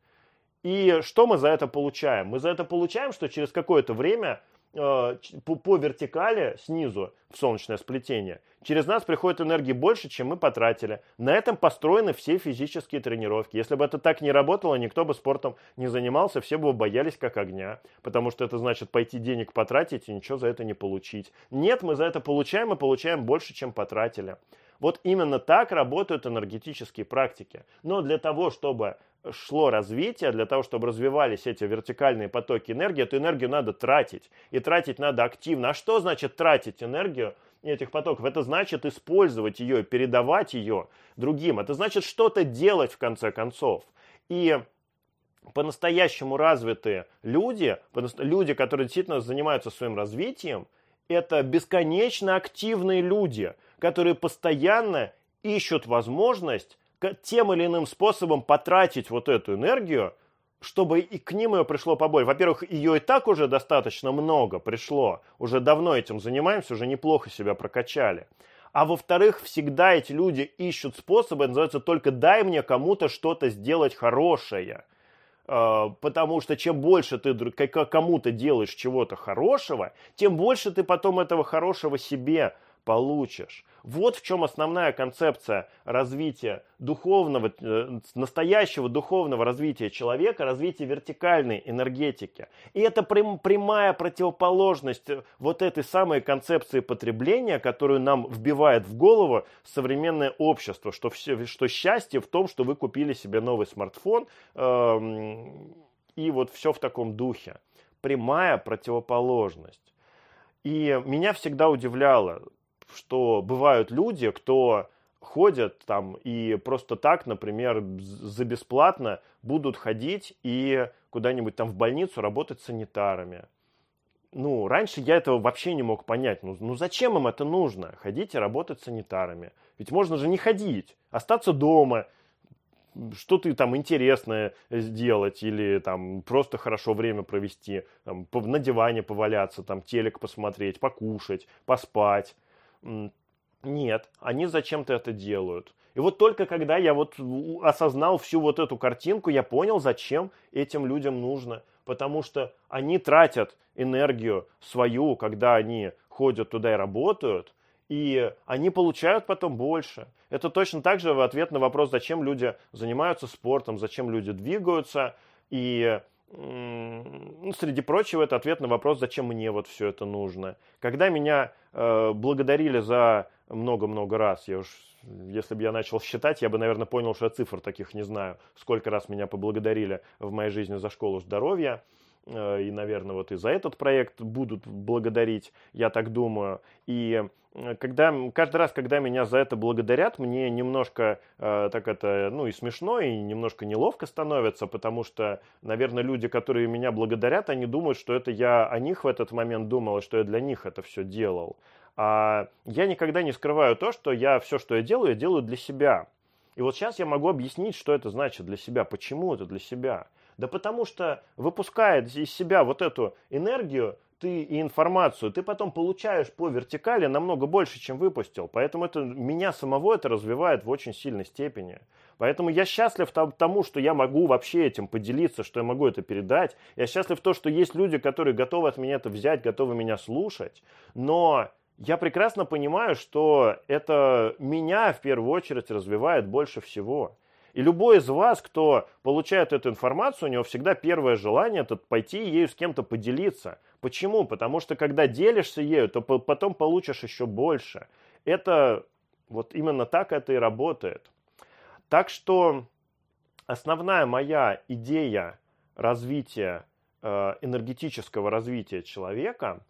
И что мы за это получаем? Мы за это получаем, что через какое-то время Э, по, по вертикали снизу в солнечное сплетение, через нас приходит энергии больше, чем мы потратили. На этом построены все физические тренировки. Если бы это так не работало, никто бы спортом не занимался, все бы боялись как огня, потому что это значит пойти денег потратить и ничего за это не получить. Нет, мы за это получаем и получаем больше, чем потратили. Вот именно так работают энергетические практики. Но для того, чтобы шло развитие, для того, чтобы развивались эти вертикальные потоки энергии, эту энергию надо тратить. И тратить надо активно. А что значит тратить энергию этих потоков? Это значит использовать ее, передавать ее другим. Это значит что-то делать в конце концов. И по-настоящему развитые люди, люди, которые действительно занимаются своим развитием, это бесконечно активные люди, которые постоянно ищут возможность тем или иным способом потратить вот эту энергию, чтобы и к ним ее пришло побольше. Во-первых, ее и так уже достаточно много пришло. Уже давно этим занимаемся, уже неплохо себя прокачали. А во-вторых, всегда эти люди ищут способы, называется только дай мне кому-то что-то сделать хорошее. А, потому что чем больше ты кому-то делаешь чего-то хорошего, тем больше ты потом этого хорошего себе получишь. Вот в чем основная концепция развития духовного, э, настоящего духовного развития человека, развития вертикальной энергетики. И это прямая противоположность вот этой самой концепции потребления, которую нам вбивает в голову современное общество, что, все, что счастье в том, что вы купили себе новый смартфон, э, и вот все в таком духе. Прямая противоположность. И меня всегда удивляло, что бывают люди, кто ходят там и просто так, например, за бесплатно будут ходить и куда-нибудь там в больницу работать санитарами. Ну, раньше я этого вообще не мог понять. Ну, ну зачем им это нужно? Ходить и работать санитарами. Ведь можно же не ходить, остаться дома, что ты там интересное сделать или там просто хорошо время провести, там, на диване поваляться, там телек посмотреть, покушать, поспать. Нет, они зачем-то это делают. И вот только когда я вот осознал всю вот эту картинку, я понял, зачем этим людям нужно. Потому что они тратят энергию свою, когда они ходят туда и работают, и они получают потом больше. Это точно так же в ответ на вопрос, зачем люди занимаются спортом, зачем люди двигаются. И ну, среди прочего, это ответ на вопрос, зачем мне вот все это нужно. Когда меня благодарили за много-много раз, я уж, если бы я начал считать, я бы, наверное, понял, что я цифр таких не знаю, сколько раз меня поблагодарили в моей жизни за школу здоровья. Э, и, наверное, вот и за этот проект будут благодарить, я так думаю. И э, когда, каждый раз, когда меня за это благодарят, мне немножко э, так это, ну и смешно, и немножко неловко становится, потому что, наверное, люди, которые меня благодарят, они думают, что это я о них в этот момент думал, и что я для них это все делал. А я никогда не скрываю то, что я все, что я делаю, я делаю для себя. И вот сейчас я могу объяснить, что это значит для себя, почему это для себя. Да потому что выпуская из себя вот эту энергию, ты и информацию, ты потом получаешь по вертикали намного больше, чем выпустил. Поэтому это меня самого это развивает в очень сильной степени. Поэтому я счастлив тому, что я могу вообще этим поделиться, что я могу это передать. Я счастлив то, что есть люди, которые готовы от меня это взять, готовы меня слушать. Но я прекрасно понимаю, что это меня в первую очередь развивает больше всего. И любой из вас, кто получает эту информацию, у него всегда первое желание это пойти ею с кем-то поделиться. Почему? Потому что когда делишься ею, то потом получишь еще больше. Это вот именно так это и работает. Так что основная моя идея развития, э, энергетического развития человека –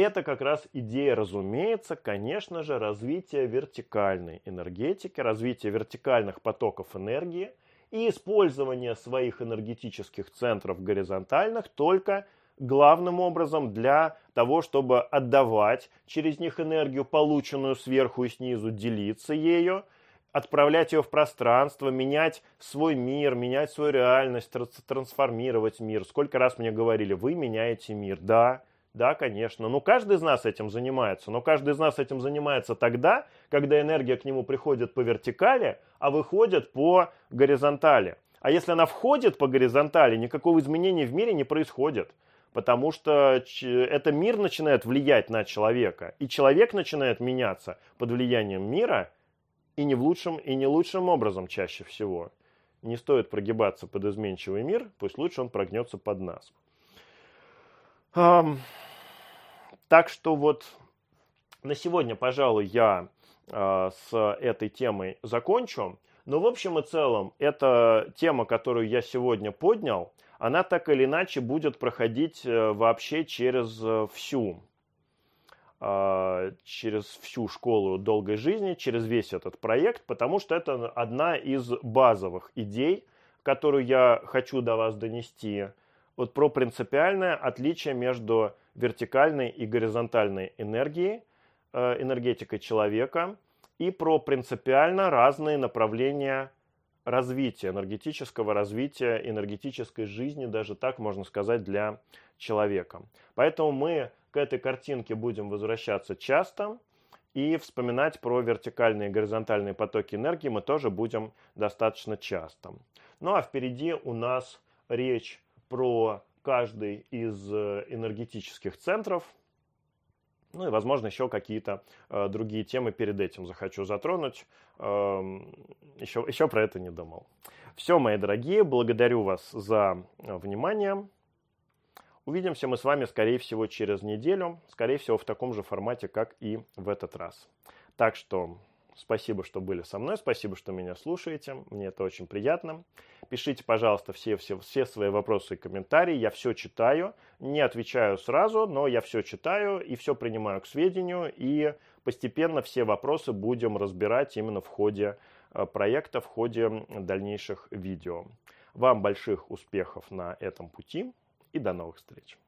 это как раз идея, разумеется, конечно же, развития вертикальной энергетики, развития вертикальных потоков энергии и использования своих энергетических центров горизонтальных только главным образом для того, чтобы отдавать через них энергию, полученную сверху и снизу, делиться ею, отправлять ее в пространство, менять свой мир, менять свою реальность, трансформировать мир. Сколько раз мне говорили, вы меняете мир. Да, да, конечно. Ну, каждый из нас этим занимается. Но каждый из нас этим занимается тогда, когда энергия к нему приходит по вертикали, а выходит по горизонтали. А если она входит по горизонтали, никакого изменения в мире не происходит. Потому что это мир начинает влиять на человека. И человек начинает меняться под влиянием мира, и не в лучшем, и не лучшим образом чаще всего. Не стоит прогибаться под изменчивый мир, пусть лучше он прогнется под нас. Так что вот на сегодня, пожалуй, я э, с этой темой закончу. Но в общем и целом, эта тема, которую я сегодня поднял, она так или иначе будет проходить э, вообще через э, всю э, через всю школу долгой жизни, через весь этот проект, потому что это одна из базовых идей, которую я хочу до вас донести, вот про принципиальное отличие между вертикальной и горизонтальной энергией, э, энергетикой человека, и про принципиально разные направления развития, энергетического развития, энергетической жизни, даже так можно сказать, для человека. Поэтому мы к этой картинке будем возвращаться часто. И вспоминать про вертикальные и горизонтальные потоки энергии мы тоже будем достаточно часто. Ну а впереди у нас речь про каждый из э, энергетических центров. Ну и, возможно, еще какие-то э, другие темы перед этим захочу затронуть. Э, еще, еще про это не думал. Все, мои дорогие, благодарю вас за э, внимание. Увидимся мы с вами, скорее всего, через неделю. Скорее всего, в таком же формате, как и в этот раз. Так что спасибо, что были со мной. Спасибо, что меня слушаете. Мне это очень приятно. Пишите, пожалуйста, все, все, все свои вопросы и комментарии. Я все читаю. Не отвечаю сразу, но я все читаю и все принимаю к сведению. И постепенно все вопросы будем разбирать именно в ходе э, проекта, в ходе дальнейших видео. Вам больших успехов на этом пути и до новых встреч.